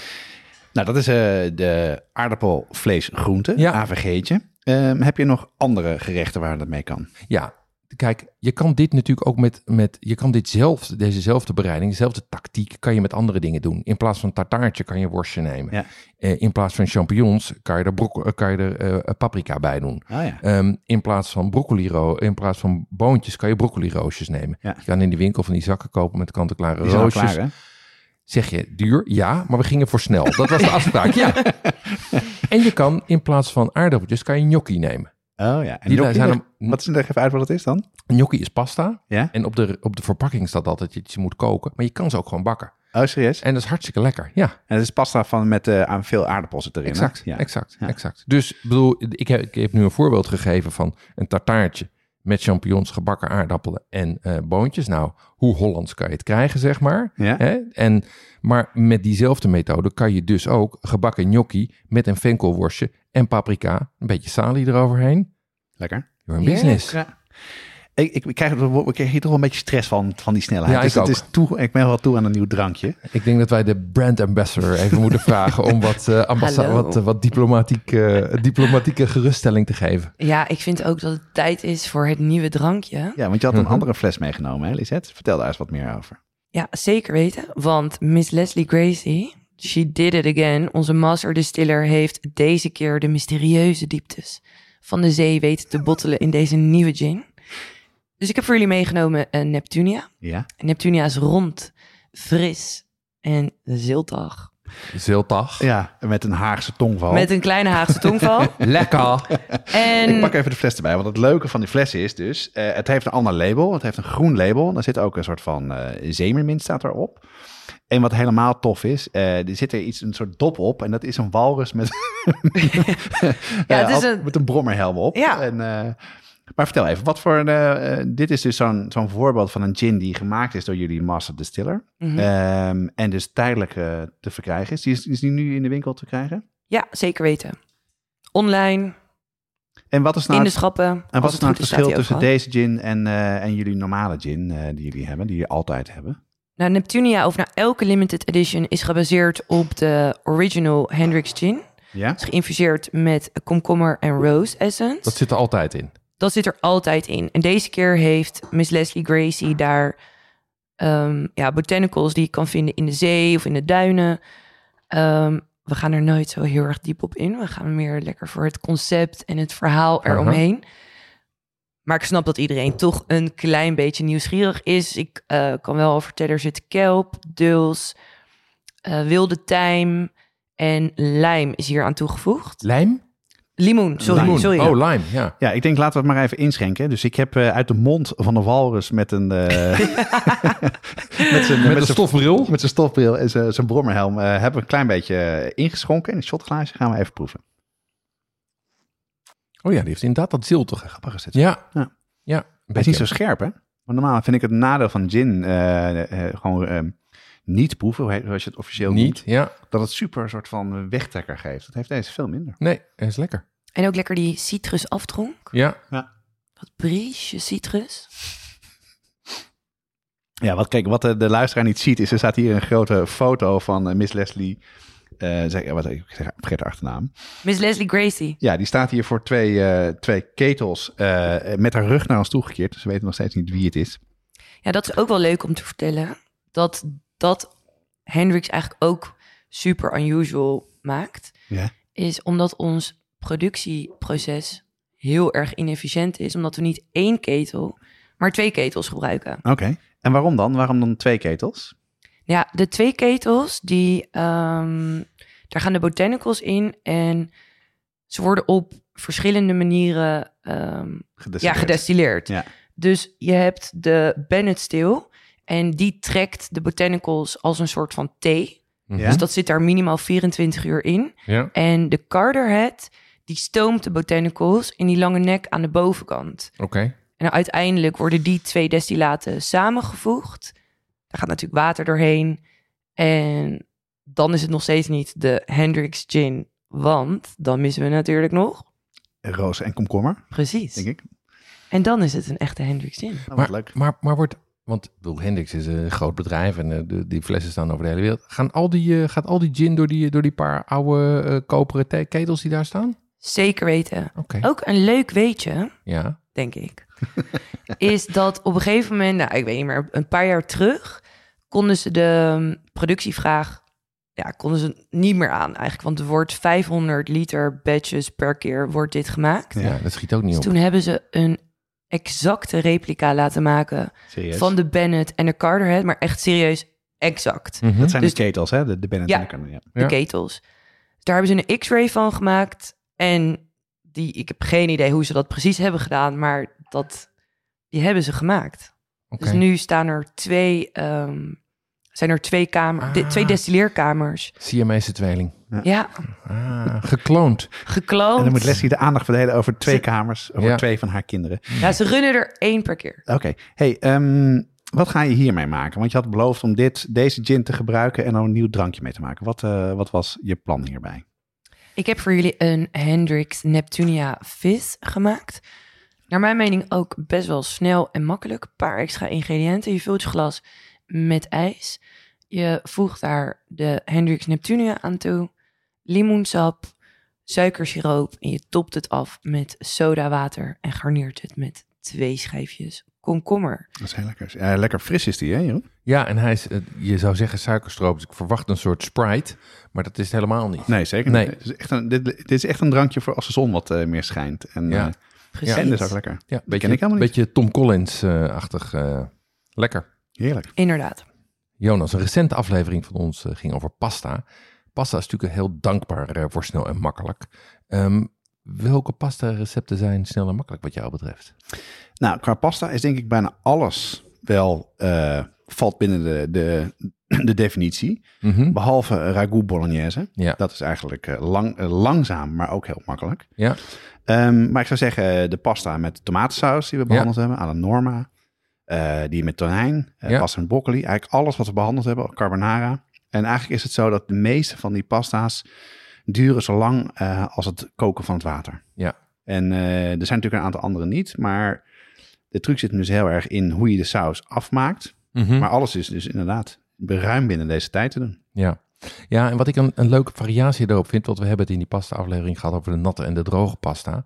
A: Nou, dat is eh, de aardappelvleesgroente,
B: Ja.
A: AVG'tje. Ehm, heb je nog andere gerechten waar dat mee kan?
B: Ja, kijk, je kan dit natuurlijk ook met, met je kan dit zelf, dezezelfde bereiding, dezelfde tactiek, kan je met andere dingen doen. In plaats van tartaartje kan je worstje nemen.
A: Ja.
B: Eh, in plaats van champignons kan je er, eh, kan je er eh, paprika bij doen.
A: Ah ja.
B: Ehm, in plaats van broccoli, ro- in plaats van boontjes kan je broccoli roosjes nemen.
A: Ja.
B: Je kan in de winkel van die zakken kopen met kant-en-klare roosjes.
A: klaar?
B: Zeg je duur? Ja, maar we gingen voor snel. Dat was de afspraak. ja. En je kan in plaats van aardappeltjes kan je gnocchi nemen.
A: Oh ja. En
B: Die
A: gnocchi,
B: zijn
A: leg- wat is leg even uit wat het is dan?
B: Gnocchi is pasta.
A: Ja?
B: En op de, op de verpakking staat altijd dat je ze moet koken. Maar je kan ze ook gewoon bakken.
A: Oh, serieus?
B: En dat is hartstikke lekker. Ja,
A: En het is pasta van met eh, aan veel aardappels erin. hè?
B: exact.
A: Ja.
B: Exact,
A: Ja.
B: exact. Dus bedoel, ik heb, ik heb nu een voorbeeld gegeven van een tartaartje met champignons, gebakken aardappelen en eh, boontjes. Nou, hoe Hollands kan je het krijgen, zeg maar.
A: Ja?
B: Hè? En, maar met diezelfde methode kan je dus ook gebakken gnocchi met een venkelworstje en paprika, een beetje salie eroverheen.
A: Lekker.
B: You're in business.
A: Ja. Ik, ik, ik, krijg, ik krijg hier toch wel een beetje stress van, van die snelheid.
B: Ja,
A: dus
B: ik
A: het is toe, ik ben wel toe aan een nieuw drankje.
B: Ik denk dat wij de brand ambassador even moeten vragen om wat, eh, ambassa-
C: Hallo.
B: wat, eh, wat diplomatiek, eh, diplomatieke geruststelling te geven.
C: Ja, ik vind ook dat het tijd is voor het nieuwe drankje.
A: Ja, want je had een
B: Mhm.
A: andere fles meegenomen, hè, Lisette? Vertel daar eens wat meer over.
C: Ja, zeker weten. Want Miss Leslie Gracie, she did it again. Onze master distiller heeft deze keer de mysterieuze dieptes van de zee weten te bottelen in deze nieuwe gin. Dus ik heb voor jullie meegenomen een Neptunia.
A: Ja?
C: Neptunia is rond, fris en ziltig.
B: Ziltag.
A: Ja, met een Haagse tongval.
C: Met een kleine Haagse tongval.
B: Lekker.
C: en
A: Ik pak even de fles erbij, want het leuke van die fles is dus... eh, het heeft een ander label, het heeft een groen label. Daar zit ook een soort van eh zeemermint staat erop. En wat helemaal tof is, eh, er zit er iets, een soort dop op. En dat is een walrus met,
C: Ja, het
A: eh,
C: is een-
A: met een brommerhelm op.
C: Ja.
A: En, eh, maar vertel even, wat voor... eh, dit is dus zo'n zo'n voorbeeld van een gin die gemaakt is door jullie master distiller.
C: Mhm.
A: Ehm, en dus tijdelijk eh, te verkrijgen is. Die is. Is die nu in de winkel te krijgen?
C: ja, zeker weten. Online,
A: En wat is nou
C: in de
A: het
C: schappen.
A: En wat is nou het verschil tussen deze gin en, eh, en jullie normale gin eh, die jullie hebben, die jullie altijd hebben?
C: Nou, Neptunia, of nou, elke limited edition is gebaseerd op de original Hendrix gin.
A: Ja?
C: is geïnfuseerd met komkommer en rose essence.
B: Dat zit er altijd in.
C: Dat zit er altijd in. En deze keer heeft Miss Leslie Gracie daar ehm, ja, botanicals die je kan vinden in de zee of in de duinen. Ehm, we gaan er nooit zo heel erg diep op in. We gaan meer lekker voor het concept en het verhaal eromheen. Maar ik snap dat iedereen toch een klein beetje nieuwsgierig is. Ik eh, kan wel al vertellen, er zit kelp, duls, eh, wilde tijm en lijm is hier aan toegevoegd.
B: Lijm?
C: Limoen, sorry.
A: Limoen.
C: sorry.
B: Oh, lime, ja.
A: Ja, ik denk laten we het maar even inschenken. Dus ik heb eh, uit de mond van de walrus met een... eh, met zijn
B: Met stofbril.
A: Met zijn stofbril en zijn zijn brommerhelm eh, hebben we een klein beetje ingeschonken. In een shotglaasje gaan we even proeven.
B: Oh ja, die heeft inderdaad dat ziltige.
A: Grappig is dit.
B: Ja.
A: Ja.
B: Ja.
A: Hij is niet zo scherp, hè? Want normaal vind ik het nadeel van gin eh, eh, gewoon ehm, niet proeven, zoals je het officieel
B: Niet,
A: noemt,
B: ja.
A: dat het super een soort van wegtrekker geeft. Dat heeft deze veel minder.
B: Nee, hij is lekker.
C: En ook lekker die citrusafdronk.
B: Ja.
C: Wat briesje citrus.
A: Ja, wat, kijk, wat de, de luisteraar niet ziet, is er staat hier een grote foto van eh, Miss Leslie. eh, zeg, ja, wat, ik zeg, ik vergeet de achternaam.
C: Miss Leslie Gracie.
A: Ja, die staat hier voor twee, eh, twee ketels eh, met haar rug naar ons toegekeerd. Dus we weten nog steeds niet wie het is.
C: Ja, dat is ook wel leuk om te vertellen. Dat dat Hendrix eigenlijk ook super unusual maakt.
A: Ja.
C: Is omdat ons productieproces heel erg inefficiënt is. Omdat we niet één ketel, maar twee ketels gebruiken.
A: Oké. En waarom dan? Waarom dan twee ketels?
C: Ja, de twee ketels, die, ehm, daar gaan de botanicals in. En ze worden op verschillende manieren ehm, ja,
A: Gedestilleerd.
C: gedestilleerd.
A: Ja.
C: Dus je hebt de Bennett Still. En die trekt de botanicals als een soort van thee.
B: Mhm.
A: Ja.
C: Dus dat zit daar minimaal 24 uur in.
B: Ja.
C: En de Carterhead, die stoomt de botanicals in die lange nek aan de bovenkant.
B: Oké.
C: En uiteindelijk worden die twee destillaten samengevoegd. Daar gaat natuurlijk water doorheen. En dan is het nog steeds niet de Hendrix Gin. Want dan missen we natuurlijk nog.
A: Roos en komkommer,
C: Precies.
A: denk ik.
C: En dan is het een echte Hendrix Gin.
A: Nou, wat
B: Maar,
A: leuk.
B: maar, maar wordt... Want ik bedoel, Hendrix is een groot bedrijf en eh, de, die flessen staan over de hele wereld. Gaan al die, eh, gaat al die gin door die, door die paar oude eh, koperen ketels die daar staan?
C: Zeker weten.
B: Oké.
C: Ook een leuk weetje,
B: Ja.
C: denk ik, is dat op een gegeven moment, nou, ik weet niet meer, een paar jaar terug, konden ze de um, productievraag, ja, konden ze niet meer aan eigenlijk. Want er wordt 500 liter batches per keer wordt dit gemaakt.
B: Ja. dat schiet ook niet
C: Dus
B: op.
C: toen hebben ze een exacte replica laten maken
A: Serieus.
C: van de Bennett en de Carterhead, maar echt serieus exact.
B: Mhm.
A: dat zijn
C: dus-
A: de ketels, hè? De, de Bennett
C: Ja.
A: en de Cannon, ja.
C: de
B: Ja.
C: ketels. Dus daar hebben ze een X-ray van gemaakt. En die, ik heb geen idee hoe ze dat precies hebben gedaan, maar dat, die hebben ze gemaakt. Dus nu staan er twee, ehm, zijn er twee, kamer, de-
B: Ah.
C: twee destilleerkamers.
B: Siamese tweeling.
C: Ja,
B: Ah, gekloond.
C: gekloond.
A: En dan moet Leslie de aandacht verdelen over twee
C: Ze-
A: kamers, over
B: Ja.
A: twee van haar kinderen.
C: Ja, ze runnen er één per keer.
A: Oké. Hey, ehm, wat ga je hiermee maken? Want je had beloofd om dit, deze gin te gebruiken en dan een nieuw drankje mee te maken. Wat, eh, wat was je plan hierbij?
C: Ik heb voor jullie een Hendrix Neptunia Fizz gemaakt. Naar mijn mening ook best wel snel en makkelijk. Een paar extra ingrediënten. Je vult je glas met ijs. Je voegt daar de Hendrix Neptunia aan toe. Limoensap, suikersiroop. En je topt het af met sodawater. En garneert het met twee schijfjes komkommer.
A: Dat is heel lekker. Ja, lekker fris is die, hè Jeroen?
B: Ja, en hij is, eh, je zou zeggen suikerstroop. Dus ik verwacht een soort Sprite, maar dat is het helemaal niet.
A: Nee, zeker
B: Nee.
A: niet. Het is echt een, dit, dit is echt een drankje voor als de zon wat eh, meer schijnt. En,
B: Ja.
A: ja.
C: Precies.
A: en dat is ook lekker.
B: Ja,
A: ik
B: beetje,
A: helemaal niet.
B: beetje Tom Collins-achtig. eh, lekker.
A: Heerlijk.
C: Inderdaad.
B: Jonas, een recente aflevering van ons ging over pasta. Pasta is natuurlijk heel dankbaar eh, voor snel en makkelijk. Ehm, welke pasta recepten zijn snel en makkelijk wat jou betreft?
A: Nou, qua pasta is denk ik bijna alles wel eh, valt binnen de, de, de definitie.
B: Mhm.
A: Behalve ragout bolognese.
B: Ja.
A: Dat is eigenlijk eh, lang, langzaam, maar ook heel makkelijk.
B: Ja.
A: Ehm, maar ik zou zeggen de pasta met tomatensaus die we behandeld hebben. à la Norma. Die met tonijn.
B: Ja.
A: Pasta met broccoli. Eigenlijk alles wat we behandeld hebben. Carbonara. En eigenlijk is het zo dat de meeste van die pasta's duren zo lang eh, als het koken van het water.
B: Ja.
A: En eh, er zijn natuurlijk een aantal andere niet. Maar de truc zit dus heel erg in hoe je de saus afmaakt.
B: Mhm.
A: Maar alles is dus inderdaad ruim binnen deze tijd te doen.
B: Ja. ja, en wat ik een, een leuke variatie daarop vind, want we hebben het in die pasta-aflevering gehad over de natte en de droge pasta.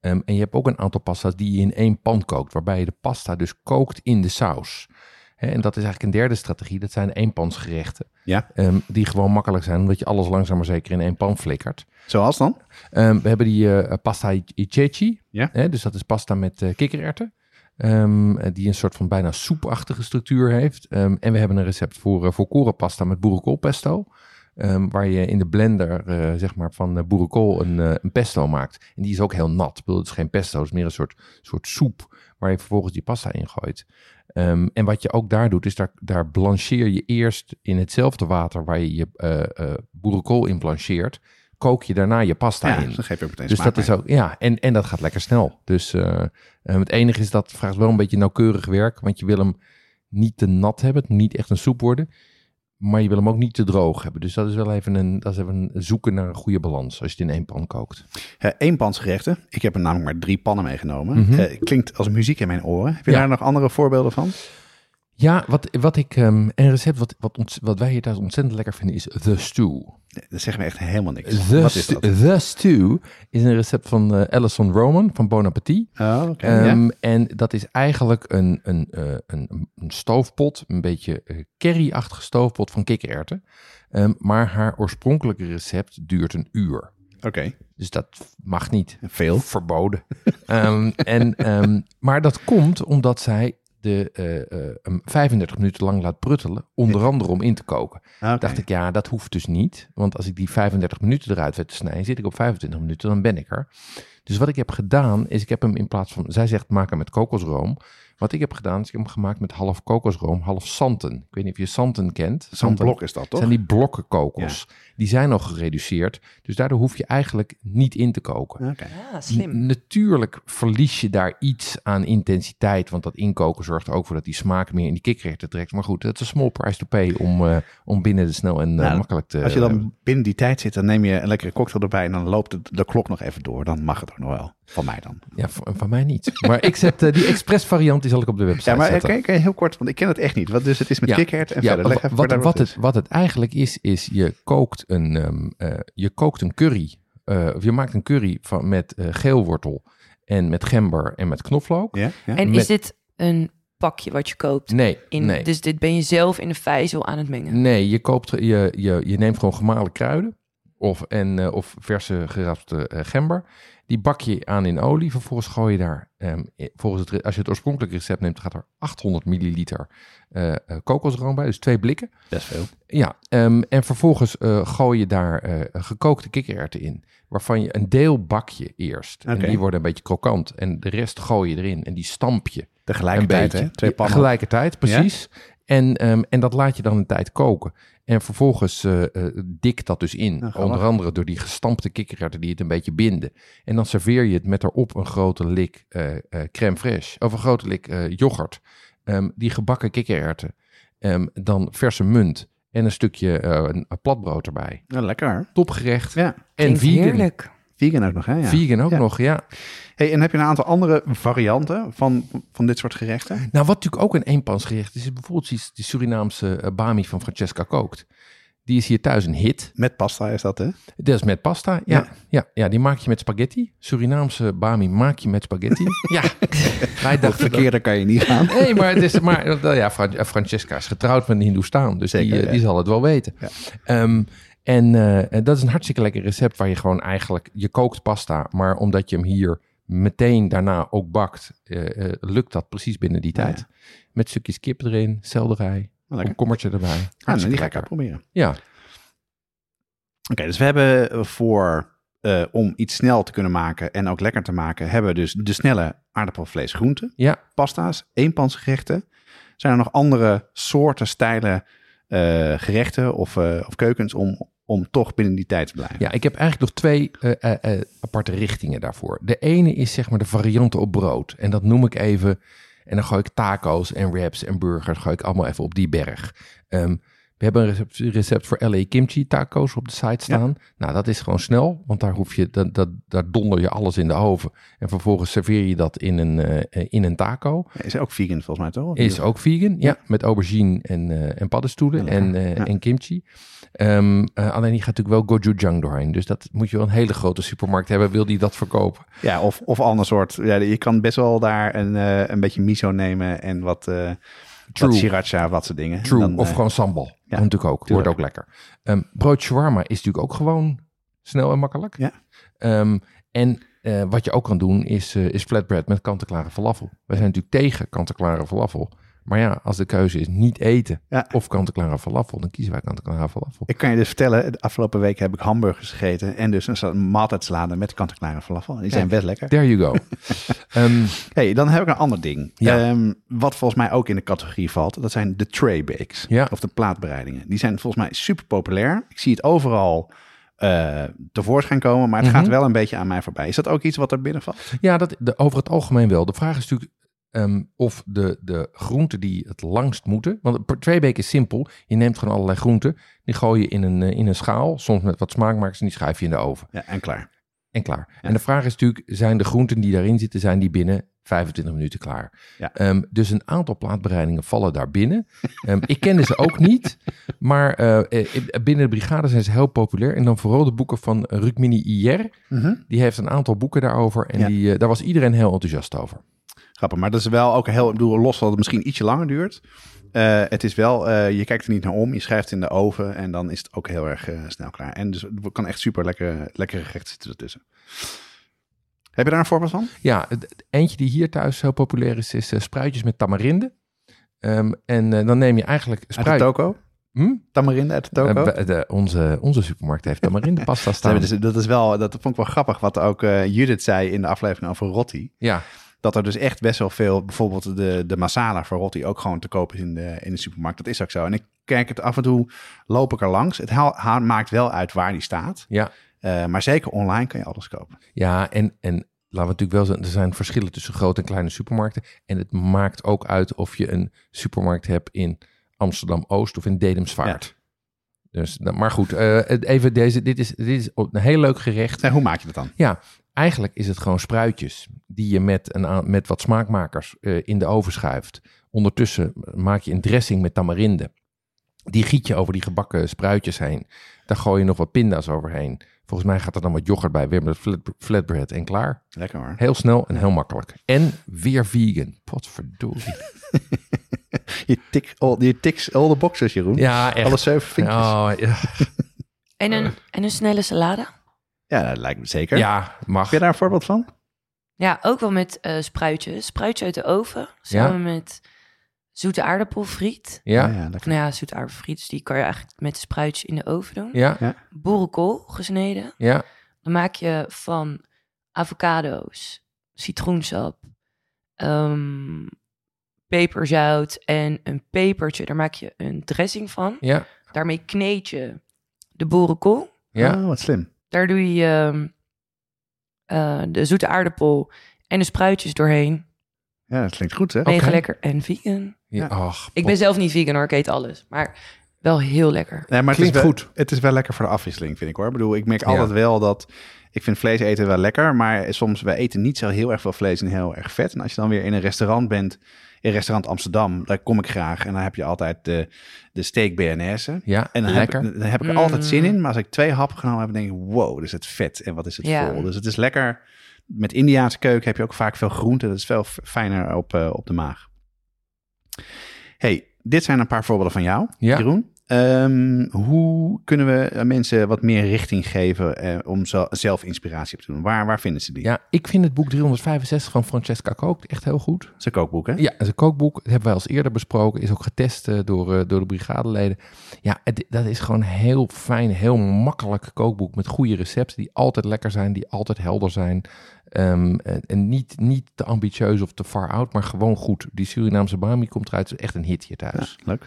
B: Ehm, en je hebt ook een aantal pasta's die je in één pan kookt, waarbij je de pasta dus kookt in de saus. En dat is eigenlijk een derde strategie, dat zijn eenpansgerechten.
A: Ja.
B: Ehm, die gewoon makkelijk zijn, omdat je alles langzaam maar zeker in één pan flikkert.
A: Zoals dan?
B: Ehm, we hebben die eh, pasta i- i ceci.
A: Ja.
B: Dus dat is pasta met eh, kikkererwten. Ehm, eh, die een soort van bijna soepachtige structuur heeft. En we hebben een recept voor, uh, voor korenpasta met boerenkoolpesto. Waar je in de blender zeg maar van uh, boerenkool een, uh, een pesto maakt. En die is ook heel nat. Ik bedoel, het is geen pesto, het is meer een soort, soort soep waar je vervolgens die pasta in gooit. Um, en wat je ook daar doet, is daar, daar blancheer je eerst in hetzelfde water waar je je uh, boerenkool in blancheert kook je daarna je pasta
A: Ja,
B: in.
A: dan geef je ook meteen
B: Dus dat is ook, ja, en, en dat gaat lekker snel. Dus eh, eh, het enige is dat vraagt wel een beetje nauwkeurig werk, want je wil hem niet te nat hebben, het moet niet echt een soep worden, maar je wil hem ook niet te droog hebben. Dus dat is wel even een, dat is even een zoeken naar een goede balans als je het in één pan kookt.
A: Uh, eenpansgerechten. Ik heb er namelijk maar drie pannen meegenomen.
B: Mhm.
A: Eh, klinkt als muziek in mijn oren. Heb je
B: Ja.
A: daar nog andere voorbeelden van?
B: Ja, wat, wat ik, ehm, een recept wat, wat, wij hier thuis ontzettend lekker vinden is The Stew.
A: Nee, Dat zegt me echt helemaal niks.
B: The,
A: Wat is dat?
B: The Stew is een recept van eh Alison Roman van Bon Appetit.
A: Oh, oké. ja.
B: Ehm, En dat is eigenlijk een, een, eh, een, een stoofpot, een beetje eh, curry-achtige stoofpot van kikkererwten. Ehm, maar haar oorspronkelijke recept duurt een uur.
A: Oké,
B: Dus dat mag niet.
A: veel.
B: Verboden. En, maar dat komt omdat zij de, eh, eh, hem 35 minuten lang laat pruttelen. Onder andere om in te koken.
A: Oké.
B: Dacht ik, ja, dat hoeft dus niet. Want als ik die 35 minuten eruit weet te snijden, zit ik op 25 minuten, dan ben ik er. Dus wat ik heb gedaan, is ik heb hem in plaats van, zij zegt maak hem met kokosroom. Wat ik heb gedaan, is ik heb hem gemaakt met half kokosroom, half santen. Ik weet niet of je santen kent.
A: Zo'n
B: Santen
A: blok is dat, toch?
B: zijn die blokken kokos. Die zijn al gereduceerd. Dus daardoor hoef je eigenlijk niet in te koken.
A: Oké.
C: Ah, slim.
B: N- Natuurlijk verlies je daar iets aan intensiteit, want dat inkoken zorgt er ook voor dat die smaak meer in die kikkererwten trekt. Maar goed, het is een small price to pay om, eh, om binnen de snel en eh,
A: Nou,
B: makkelijk te...
A: Als je dan binnen die tijd zit, dan neem je een lekkere cocktail erbij en dan loopt de, de klok nog even door. Dan mag het ook nog wel. Van mij dan.
B: Ja, van, van mij niet. Maar ik zet eh, die express variant, die zal ik op de website
A: Ja, maar
B: zetten.
A: kijk, heel kort, want ik ken het echt niet. Wat, dus het is met
B: Ja.
A: kikkerd en
B: Ja,
A: verder. Even
B: wat, wat,
A: daar
B: het, wat het eigenlijk is, is je kookt een, ehm, eh, je kookt een curry. eh, of je maakt een curry van, met eh, geelwortel en met gember en met knoflook.
A: Ja? ja?
C: En
B: met-
C: is dit een pakje wat je koopt?
B: Nee,
C: In,
B: nee.
C: Dus dit ben je zelf in de vijzel aan het mengen?
B: Nee, je, koopt, je, je, je neemt gewoon gemalen kruiden of, en, eh, of verse gerapte eh, gember. Die bak je aan in olie. Vervolgens gooi je daar, ehm, volgens het, als je het oorspronkelijke recept neemt, gaat er 800 milliliter eh, kokosroom bij. Dus twee blikken.
A: Best veel.
B: Ja, ehm, en vervolgens gooi je daar gekookte kikkererwten in. Waarvan je een deel bak je eerst. En die worden een beetje krokant. En de rest gooi je erin. En die stamp je
A: Tegelijkertijd, hè? Twee pannen.
B: Tegelijkertijd, precies. En, ehm, en dat laat je dan een tijd koken. En vervolgens eh eh, dik dat dus in.
A: Nou.
B: Onder andere door die gestampte kikkererwten die het een beetje binden. En dan serveer je het met erop een grote lik eh, eh, crème fraîche. Of een grote lik eh, yoghurt. Ehm, die gebakken kikkererwten. Ehm, dan verse munt. En een stukje eh, een, een platbrood erbij.
A: Nou, lekker.
B: Topgerecht.
A: Ja.
B: En vegan.
C: heerlijk.
A: Vegan ook nog, hè? Ja.
B: Vegan ook
A: Ja.
B: nog, ja.
A: Hey, en heb je een aantal andere varianten van, van dit soort gerechten?
B: Nou, wat natuurlijk ook een eenpansgerecht is, is bijvoorbeeld die, Surinaamse eh, bami van Francesca kookt. Die is hier thuis een hit.
A: Met pasta is dat, hè?
B: Dat is met pasta. Ja, ja.
A: Ja.
B: ja, die maak je met spaghetti. Surinaamse bami maak je met spaghetti. ja, wij dachten...
A: verkeerder kan je niet gaan.
B: Nee, maar, het is, maar ja, Fran- Francesca is getrouwd met een Hindoestaan. Dus die,
A: Zeker,
B: eh,
A: ja.
B: die zal het wel weten.
A: Ja.
B: Ehm, en eh, dat is een hartstikke lekker recept waar je gewoon eigenlijk... Je kookt pasta, maar omdat je hem hier meteen daarna ook bakt... eh, eh, lukt dat precies binnen die
A: Ja,
B: tijd. Met stukjes kip erin, selderij,
A: Lekker.
B: een kommertje erbij.
A: Ah, nou, die ga ik uitproberen.
B: Ja,
A: Oké, dus we hebben voor, om iets snel te kunnen maken en ook lekker te maken, hebben we dus de snelle aardappelvlees groenten,
B: ja.
A: pasta's, eenpansgerechten. Zijn er nog andere soorten, stijlen, gerechten of, of keukens om, om toch binnen die tijd te blijven?
B: Ja, ik heb eigenlijk nog twee eh, eh, eh, aparte richtingen daarvoor. De ene is zeg maar de varianten op brood. En dat noem ik even. En dan gooi ik taco's en wraps en burgers. Gooi ik allemaal even op die berg. Ehm, we hebben een recept, recept voor LA kimchi taco's op de site staan. Nou, dat is gewoon snel. Want daar, hoef je, dat, dat, daar donder je alles in de oven. En vervolgens serveer je dat in een, in een taco.
A: Is ook vegan volgens mij toch?
B: Is ook vegan, ja. Met aubergine en, en paddenstoelen
A: Ja,
B: en, en kimchi. Ehm, eh, alleen die gaat natuurlijk wel gochujang doorheen. Dus dat moet je wel een hele grote supermarkt hebben. Wil die dat verkopen?
A: Ja, of, of ander soort. Ja, je kan best wel daar een, eh, een beetje miso nemen en wat, eh
B: True.
A: wat sriracha, wat soort dingen.
B: True.
A: Dan,
B: of gewoon sambal. Ja, natuurlijk ook.
A: tuurlijk.
B: Wordt ook lekker. Ehm, brood shawarma is natuurlijk ook gewoon snel en makkelijk.
A: Ja.
B: Ehm, en wat je ook kan doen is, is flatbread met kant-en-klare falafel. Wij zijn natuurlijk tegen kant-en-klare falafel. Maar ja, als de keuze is niet eten
A: Ja.
B: of kant-en-klare falafel, dan kiezen wij kant-en-klare falafel.
A: Ik kan je dus vertellen, de afgelopen week heb ik hamburgers gegeten en dus een soort maaltijdsalade met kant-en-klare falafel. Die zijn best lekker.
B: There you go. Ehm,
A: Hey, dan heb ik een ander ding.
B: Ja.
A: Ehm, wat volgens mij ook in de categorie valt. Dat zijn de tray bakes.
B: Ja.
A: Of de plaatbereidingen. Die zijn volgens mij super populair. Ik zie het overal eh, tevoorschijn komen. Maar het
B: Mhm.
A: gaat wel een beetje aan mij voorbij. Is dat ook iets wat er binnen valt?
B: Ja, dat, de, over het algemeen wel. De vraag is natuurlijk ehm, of de, de groenten die het langst moeten. Want weken is simpel. Je neemt gewoon allerlei groenten. Die gooi je in een, eh, in een schaal. Soms met wat smaakmakers. En die schuif je in de oven.
A: Ja, en klaar.
B: En klaar. En de vraag is natuurlijk, zijn de groenten die daarin zitten, zijn die binnen 25 minuten klaar?
A: Ja.
B: Ehm, dus een aantal plaatbereidingen vallen daar binnen. Ehm, ik kende ze ook niet, maar eh, eh, binnen de brigade zijn ze heel populair. En dan vooral de boeken van Rukmini IR. Die heeft een aantal boeken daarover en
A: Ja.
B: die, daar was iedereen heel enthousiast over.
A: Grappig, maar dat is wel ook heel, ik bedoel, los dat het misschien ietsje langer duurt. Eh, het is wel, eh, je kijkt er niet naar om, je schrijft in de oven en dan is het ook heel erg eh, snel klaar. En dus het kan echt super lekker, lekkere gerechten zitten ertussen. Heb je daar een voorbeeld van?
B: Ja, het- eentje die hier thuis heel populair is, is spruitjes met tamarinde. Ehm, en dan neem je eigenlijk
A: Uit de
B: spruit...
A: toko?
B: Hm?
A: Tamarinde uit de toko?
B: Bij de- onze, onze supermarkt heeft tamarinde pasta
A: Ze
B: staan.
A: dat is wel, dat vond ik wel grappig, wat ook Judith zei in de aflevering over Rotti.
B: Ja,
A: Dat er dus echt best wel veel, bijvoorbeeld de, de masala voor Rotti ook gewoon te koop is in de, in de supermarkt. Dat is ook zo. En ik kijk het af en toe, loop ik er langs. Het haal- haal- maakt wel uit waar die staat.
B: ja.
A: Eh, maar zeker online kan je alles kopen.
B: Ja, en, en laten we natuurlijk wel zeggen, er zijn verschillen tussen grote en kleine supermarkten. En het maakt ook uit of je een supermarkt hebt in Amsterdam-Oost of in Dedemsvaart. Dus, nou, maar goed, het- even deze, dit is, dit is een heel leuk gerecht.
A: En hoe maak je dat dan?
B: Ja, eigenlijk is het gewoon spruitjes die je met, een, met wat smaakmakers eh, in de oven schuift. Ondertussen maak je een dressing met tamarinde. Die giet je over die gebakken spruitjes heen. Daar gooi je nog wat pinda's overheen. Volgens mij gaat er dan wat yoghurt bij, weer met flat, flatbread en klaar.
A: Lekker hoor.
B: Heel snel en heel makkelijk. En weer vegan. Potverdorie.
A: Je, tik, all, je tiks all the boxes, Jeroen.
B: Ja, echt.
A: Alle zeven vinkjes.
B: Oh, ja.
C: En een, en een snelle salade?
A: Ja, dat lijkt me zeker.
B: ja, mag.
A: Heb je daar een voorbeeld van?
C: Ja, ook wel met eh, spruitjes. Spruitje uit de oven, samen met zoete aardappelfriet.
B: Ja,
A: ja lekker.
C: Nou ja, zoete aardappelfriet, dus die kan je eigenlijk met de spruitjes in de oven doen.
B: ja,
C: Boerenkool gesneden.
B: ja.
C: Dan maak je van avocado's, citroensap, ehm, peperzout en een pepertje. Daar maak je een dressing van.
B: Ja,
C: Daarmee kneed je de boerenkool.
B: ja.
A: Oh, wat slim.
C: Daar doe je ehm, eh, de zoete aardappel en de spruitjes doorheen.
A: Ja, dat klinkt goed, hè?
C: Mega lekker en vegan.
B: ja. Ach,
C: Ik ben zelf niet vegan hoor, ik eet alles. Maar wel heel lekker.
A: Nee, maar het is,
B: Klinkt
A: wel,
B: goed.
A: het is wel lekker voor de afwisseling, vind ik hoor. Ik bedoel, ik merk
B: Ja.
A: altijd wel dat... Ik vind vlees eten wel lekker, maar soms... Wij eten niet zo heel erg veel vlees en heel erg vet. En als je dan weer in een restaurant bent... In restaurant Amsterdam, daar kom ik graag. En dan heb je altijd de, de steak BNS.
B: Ja,
A: En dan heb,
B: lekker.
A: ik- dan heb ik er
C: Mm.
A: altijd zin in. Maar als ik twee happen genomen heb, dan denk ik... Wow, dus het vet en wat is het
C: Ja.
A: vol. Dus het is lekker... Met Indiaanse keuken heb je ook vaak veel groente. Dat is veel fijner op, eh, op de maag. hey, dit zijn een paar voorbeelden van jou,
B: Ja.
A: Jeroen. Ehm, hoe kunnen we eh, mensen wat meer richting geven eh, om zo, zelf inspiratie op te doen? Waar, waar vinden ze die?
B: Ja, ik vind het boek 365 van Francesca Kook echt heel goed.
A: Zijn kookboek, hè?
B: Ja, het is een kookboek. Dat hebben wij al eerder besproken. Is ook getest eh, door, door de brigadeleden. Ja, het, dat is gewoon een heel fijn, heel makkelijk kookboek. Met goede recepten die altijd lekker zijn, die altijd helder zijn. Ehm, en, en niet, niet te ambitieus of te far out, maar gewoon goed. Die Surinaamse Bami komt eruit. Is echt een hit hier thuis.
A: Ja, leuk.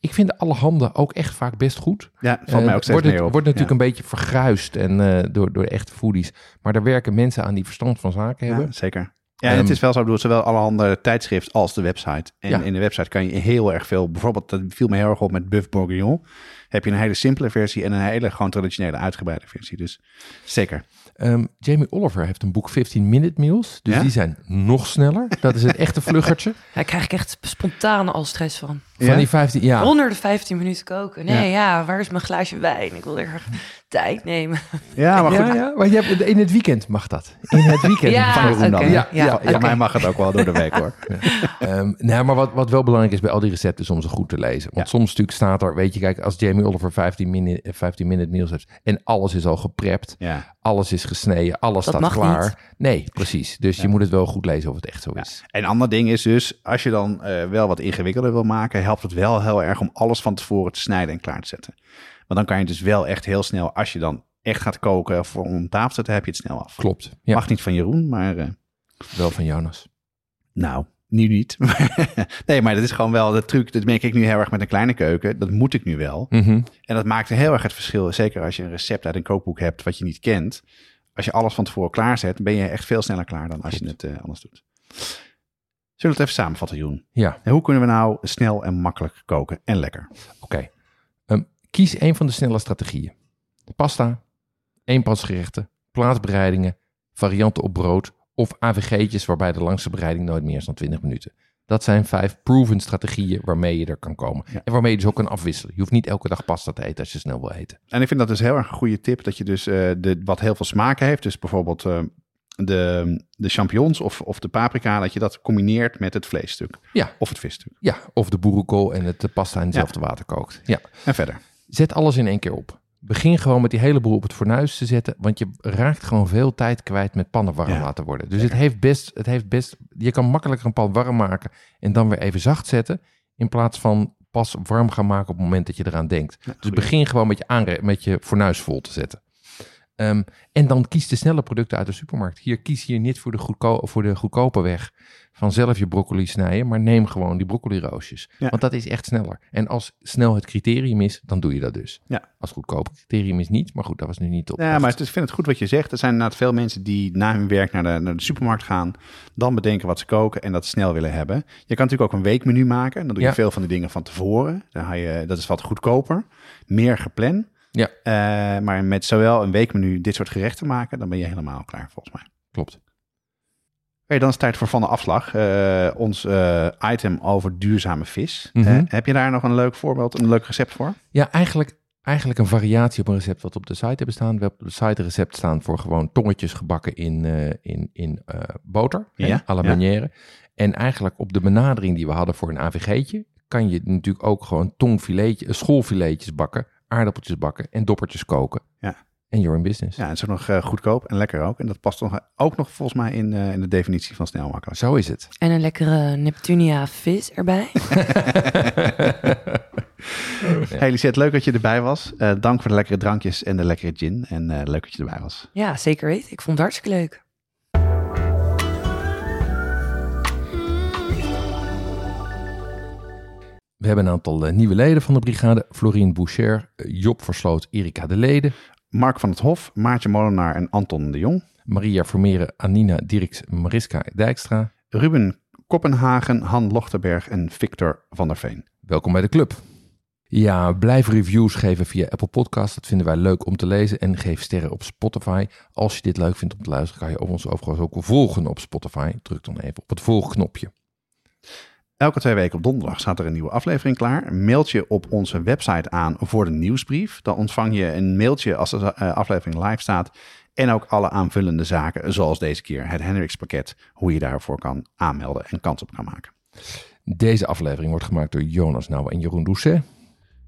B: Ik vind alle handen ook echt vaak best goed.
A: Ja, valt mij
B: Eh,
A: ook steeds
B: wordt het, wordt natuurlijk
A: ja.
B: een beetje vergruist en, eh, door, door echte foodies. Maar daar werken mensen aan die verstand van zaken hebben.
A: Ja, zeker. Ja, en
B: Ehm,
A: het is wel zo, ik bedoel, zowel allerhande tijdschrift als de website. En
B: Ja.
A: in de website kan je heel erg veel, bijvoorbeeld, dat viel me heel erg op met Buff Bourguignon. Heb je een hele simpele versie en een hele gewoon traditionele uitgebreide versie. Dus zeker.
B: Ehm, Jamie Oliver heeft een boek 15 Minute Meals. Dus
A: Ja?
B: die zijn nog sneller. Dat is het echte vluggertje.
C: Daar krijg ik echt spontaan al stress van.
B: Van
A: Ja?
B: die 15, ja.
C: Onder de 15 minuten koken. Nee, ja. waar is mijn glaasje wijn? Ik wil er tijd nemen.
A: Ja, maar goed.
B: Ja, ja, maar je hebt, in het weekend mag dat. In het weekend.
C: Ja,
A: Van Jeroen?
B: Ja,
C: ja,
A: mij mag het ook wel door de week hoor.
B: Ehm, nee, maar wat, wat wel belangrijk is bij al die recepten is om ze goed te lezen. Want
A: Ja.
B: soms natuurlijk staat er, weet je, kijk, als Jamie Oliver 15 minute, 15 minute meals heeft en alles is al geprept,
A: Ja.
B: alles is gesneden, alles
C: Dat
B: staat
C: mag
B: klaar.
C: niet.
B: Nee, precies. Dus je moet het wel goed lezen of het echt zo
A: Ja.
B: is.
A: En een ander ding is dus, als je dan eh, wel wat ingewikkelder wil maken, helpt het wel heel erg om alles van tevoren te snijden en klaar te zetten. Want dan kan je dus wel echt heel snel, als je dan echt gaat koken voor om tafel te zetten, heb je het snel af.
B: Klopt. Ja,
A: Mag niet van Jeroen, maar eh,
B: wel van Jonas.
A: nou, Nu niet. nee, maar dat is gewoon wel de truc. Dat merk ik nu heel erg met een kleine keuken. Dat moet ik nu wel.
B: Mhm.
A: En dat maakt heel erg het verschil. Zeker als je een recept uit een kookboek hebt wat je niet kent. Als je alles van tevoren klaarzet, ben je echt veel sneller klaar dan als je het eh, anders doet. Zullen we het even samenvatten, Joen?
B: Ja,
A: En hoe kunnen we nou snel en makkelijk koken en lekker?
B: oké. Kies een van de snelle strategieën. Pasta, eenpansgerechten, plaatsbereidingen, varianten op brood of AVG'tjes waarbij de langste bereiding nooit meer is dan 20 minuten. Dat zijn vijf proven strategieën waarmee je er kan komen.
A: Ja.
B: En waarmee je dus ook kan afwisselen. Je hoeft niet elke dag pasta te eten als je snel wil eten.
A: En ik vind dat dus heel erg een goede tip. Dat je dus eh, de, wat heel veel smaken heeft. Dus bijvoorbeeld eh, de, de champignons of, of de paprika. Dat je dat combineert met het vleesstuk.
B: Ja.
A: Of het visstuk.
B: Ja, of de boerenkool en het de pasta in hetzelfde water kookt. Ja.
A: En verder.
B: Zet alles in één keer op. Begin gewoon met die hele boel op het fornuis te zetten, want je raakt gewoon veel tijd kwijt met pannen warm
A: Ja.
B: laten worden. Dus het heeft, best, het heeft best, je kan makkelijker een pan warm maken en dan weer even zacht zetten, in plaats van pas warm gaan maken op het moment dat je eraan denkt. dus begin gewoon met je, met je fornuis vol te zetten. Ehm, en dan kies de snelle producten uit de supermarkt. Hier kies je niet voor de, goedko voor de goedkope weg van zelf je broccoli snijden, maar neem gewoon die broccoli roosjes.
A: Ja.
B: Want dat is echt sneller. En als snel het criterium is, dan doe je dat dus.
A: Ja.
B: Als goedkoop criterium is niet, maar goed, dat was nu niet de
A: Ja, maar ik vind het goed wat je zegt. Er zijn inderdaad veel mensen die na hun werk naar de, naar de supermarkt gaan. Dan bedenken wat ze koken en dat snel willen hebben. Je kan natuurlijk ook een weekmenu maken. Dan doe je
B: Ja.
A: veel van die dingen van tevoren. Dan ga je, dat is wat goedkoper. Meer gepland.
B: Ja.
A: Eh, maar met zowel een weekmenu dit soort gerechten maken, dan ben je helemaal klaar volgens mij.
B: Klopt.
A: Oké, dan is het tijd voor Van de Afslag. Eh, ons eh, item over duurzame vis.
B: Mhm.
A: Heb je daar nog een leuk voorbeeld, een leuk recept voor?
B: Ja, eigenlijk, eigenlijk een variatie op een recept wat op de site hebben staan. We hebben op de site een recept staan voor gewoon tongetjes gebakken in, in, in boter, hè,
A: Ja,
B: à la
A: ja.
B: manière. En eigenlijk op de benadering die we hadden voor een AVG'tje, kan je natuurlijk ook gewoon tongfiletje, schoolfiletjes bakken, aardappeltjes bakken en doppertjes koken.
A: Ja.
B: En you're in business.
A: Ja, het is ook nog eh, goedkoop en lekker ook. En dat past nog, ook nog volgens mij in, eh, in de definitie van snel makkelijk.
B: Zo is het.
C: En een lekkere Neptunia vis erbij.
A: Hey Lisette, leuk dat je erbij was. Eh, dank voor de lekkere drankjes en de lekkere gin. En eh, leuk dat je erbij was.
C: Ja, zeker weten. Ik vond het hartstikke leuk.
B: We hebben een aantal eh, nieuwe leden van de brigade. Florien Boucher, eh, Job Versloot, Erika de Lede,
A: Mark van het Hof, Maartje Molenaar en Anton de Jong.
B: Maria Vermeeren, Anina Dirks, Mariska Dijkstra.
A: Ruben Koppenhagen, Han Lochterberg en Victor van der Veen.
B: Welkom bij de club. Ja, blijf reviews geven via Apple Podcast. Dat vinden wij leuk om te lezen. En geef sterren op Spotify. Als je dit leuk vindt om te luisteren, kan je ons overigens ook volgen op Spotify. Druk dan even op het volgknopje.
A: Elke twee weken op donderdag staat er een nieuwe aflevering klaar. Meld je op onze website aan voor de nieuwsbrief. Dan ontvang je een mailtje als de eh, aflevering live staat. En ook alle aanvullende zaken, zoals deze keer het Hendrix pakket. Hoe je daarvoor kan aanmelden en kans op kan maken.
B: Deze aflevering wordt gemaakt door Jonas Nouwen en Jeroen Doucet.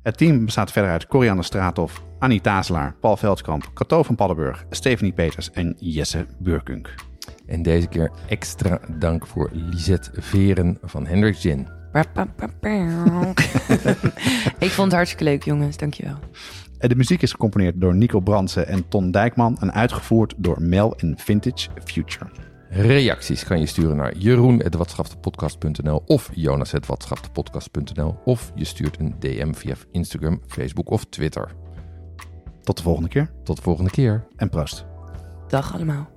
A: Het team bestaat verder uit Corianne Straathof, Annie Tazelaar, Paul Veldkamp, Cato van Paddenburg, Stephanie Peters en Jesse Burkunk.
B: En deze keer extra dank voor Lisette Veren van Hendrix Gin.
C: Ik vond het hartstikke leuk, jongens. Dankjewel.
A: En De muziek is gecomponeerd door Nico Brandsen en Ton Dijkman en uitgevoerd door Mel in Vintage Future.
B: Reacties kan je sturen naar jeroen.watschaftepodcast.nl of jonas.watschaftepodcast.nl of je stuurt een DM via Instagram, Facebook of Twitter.
A: Tot de volgende keer
B: Tot de volgende keer.
A: en proost.
C: Dag allemaal.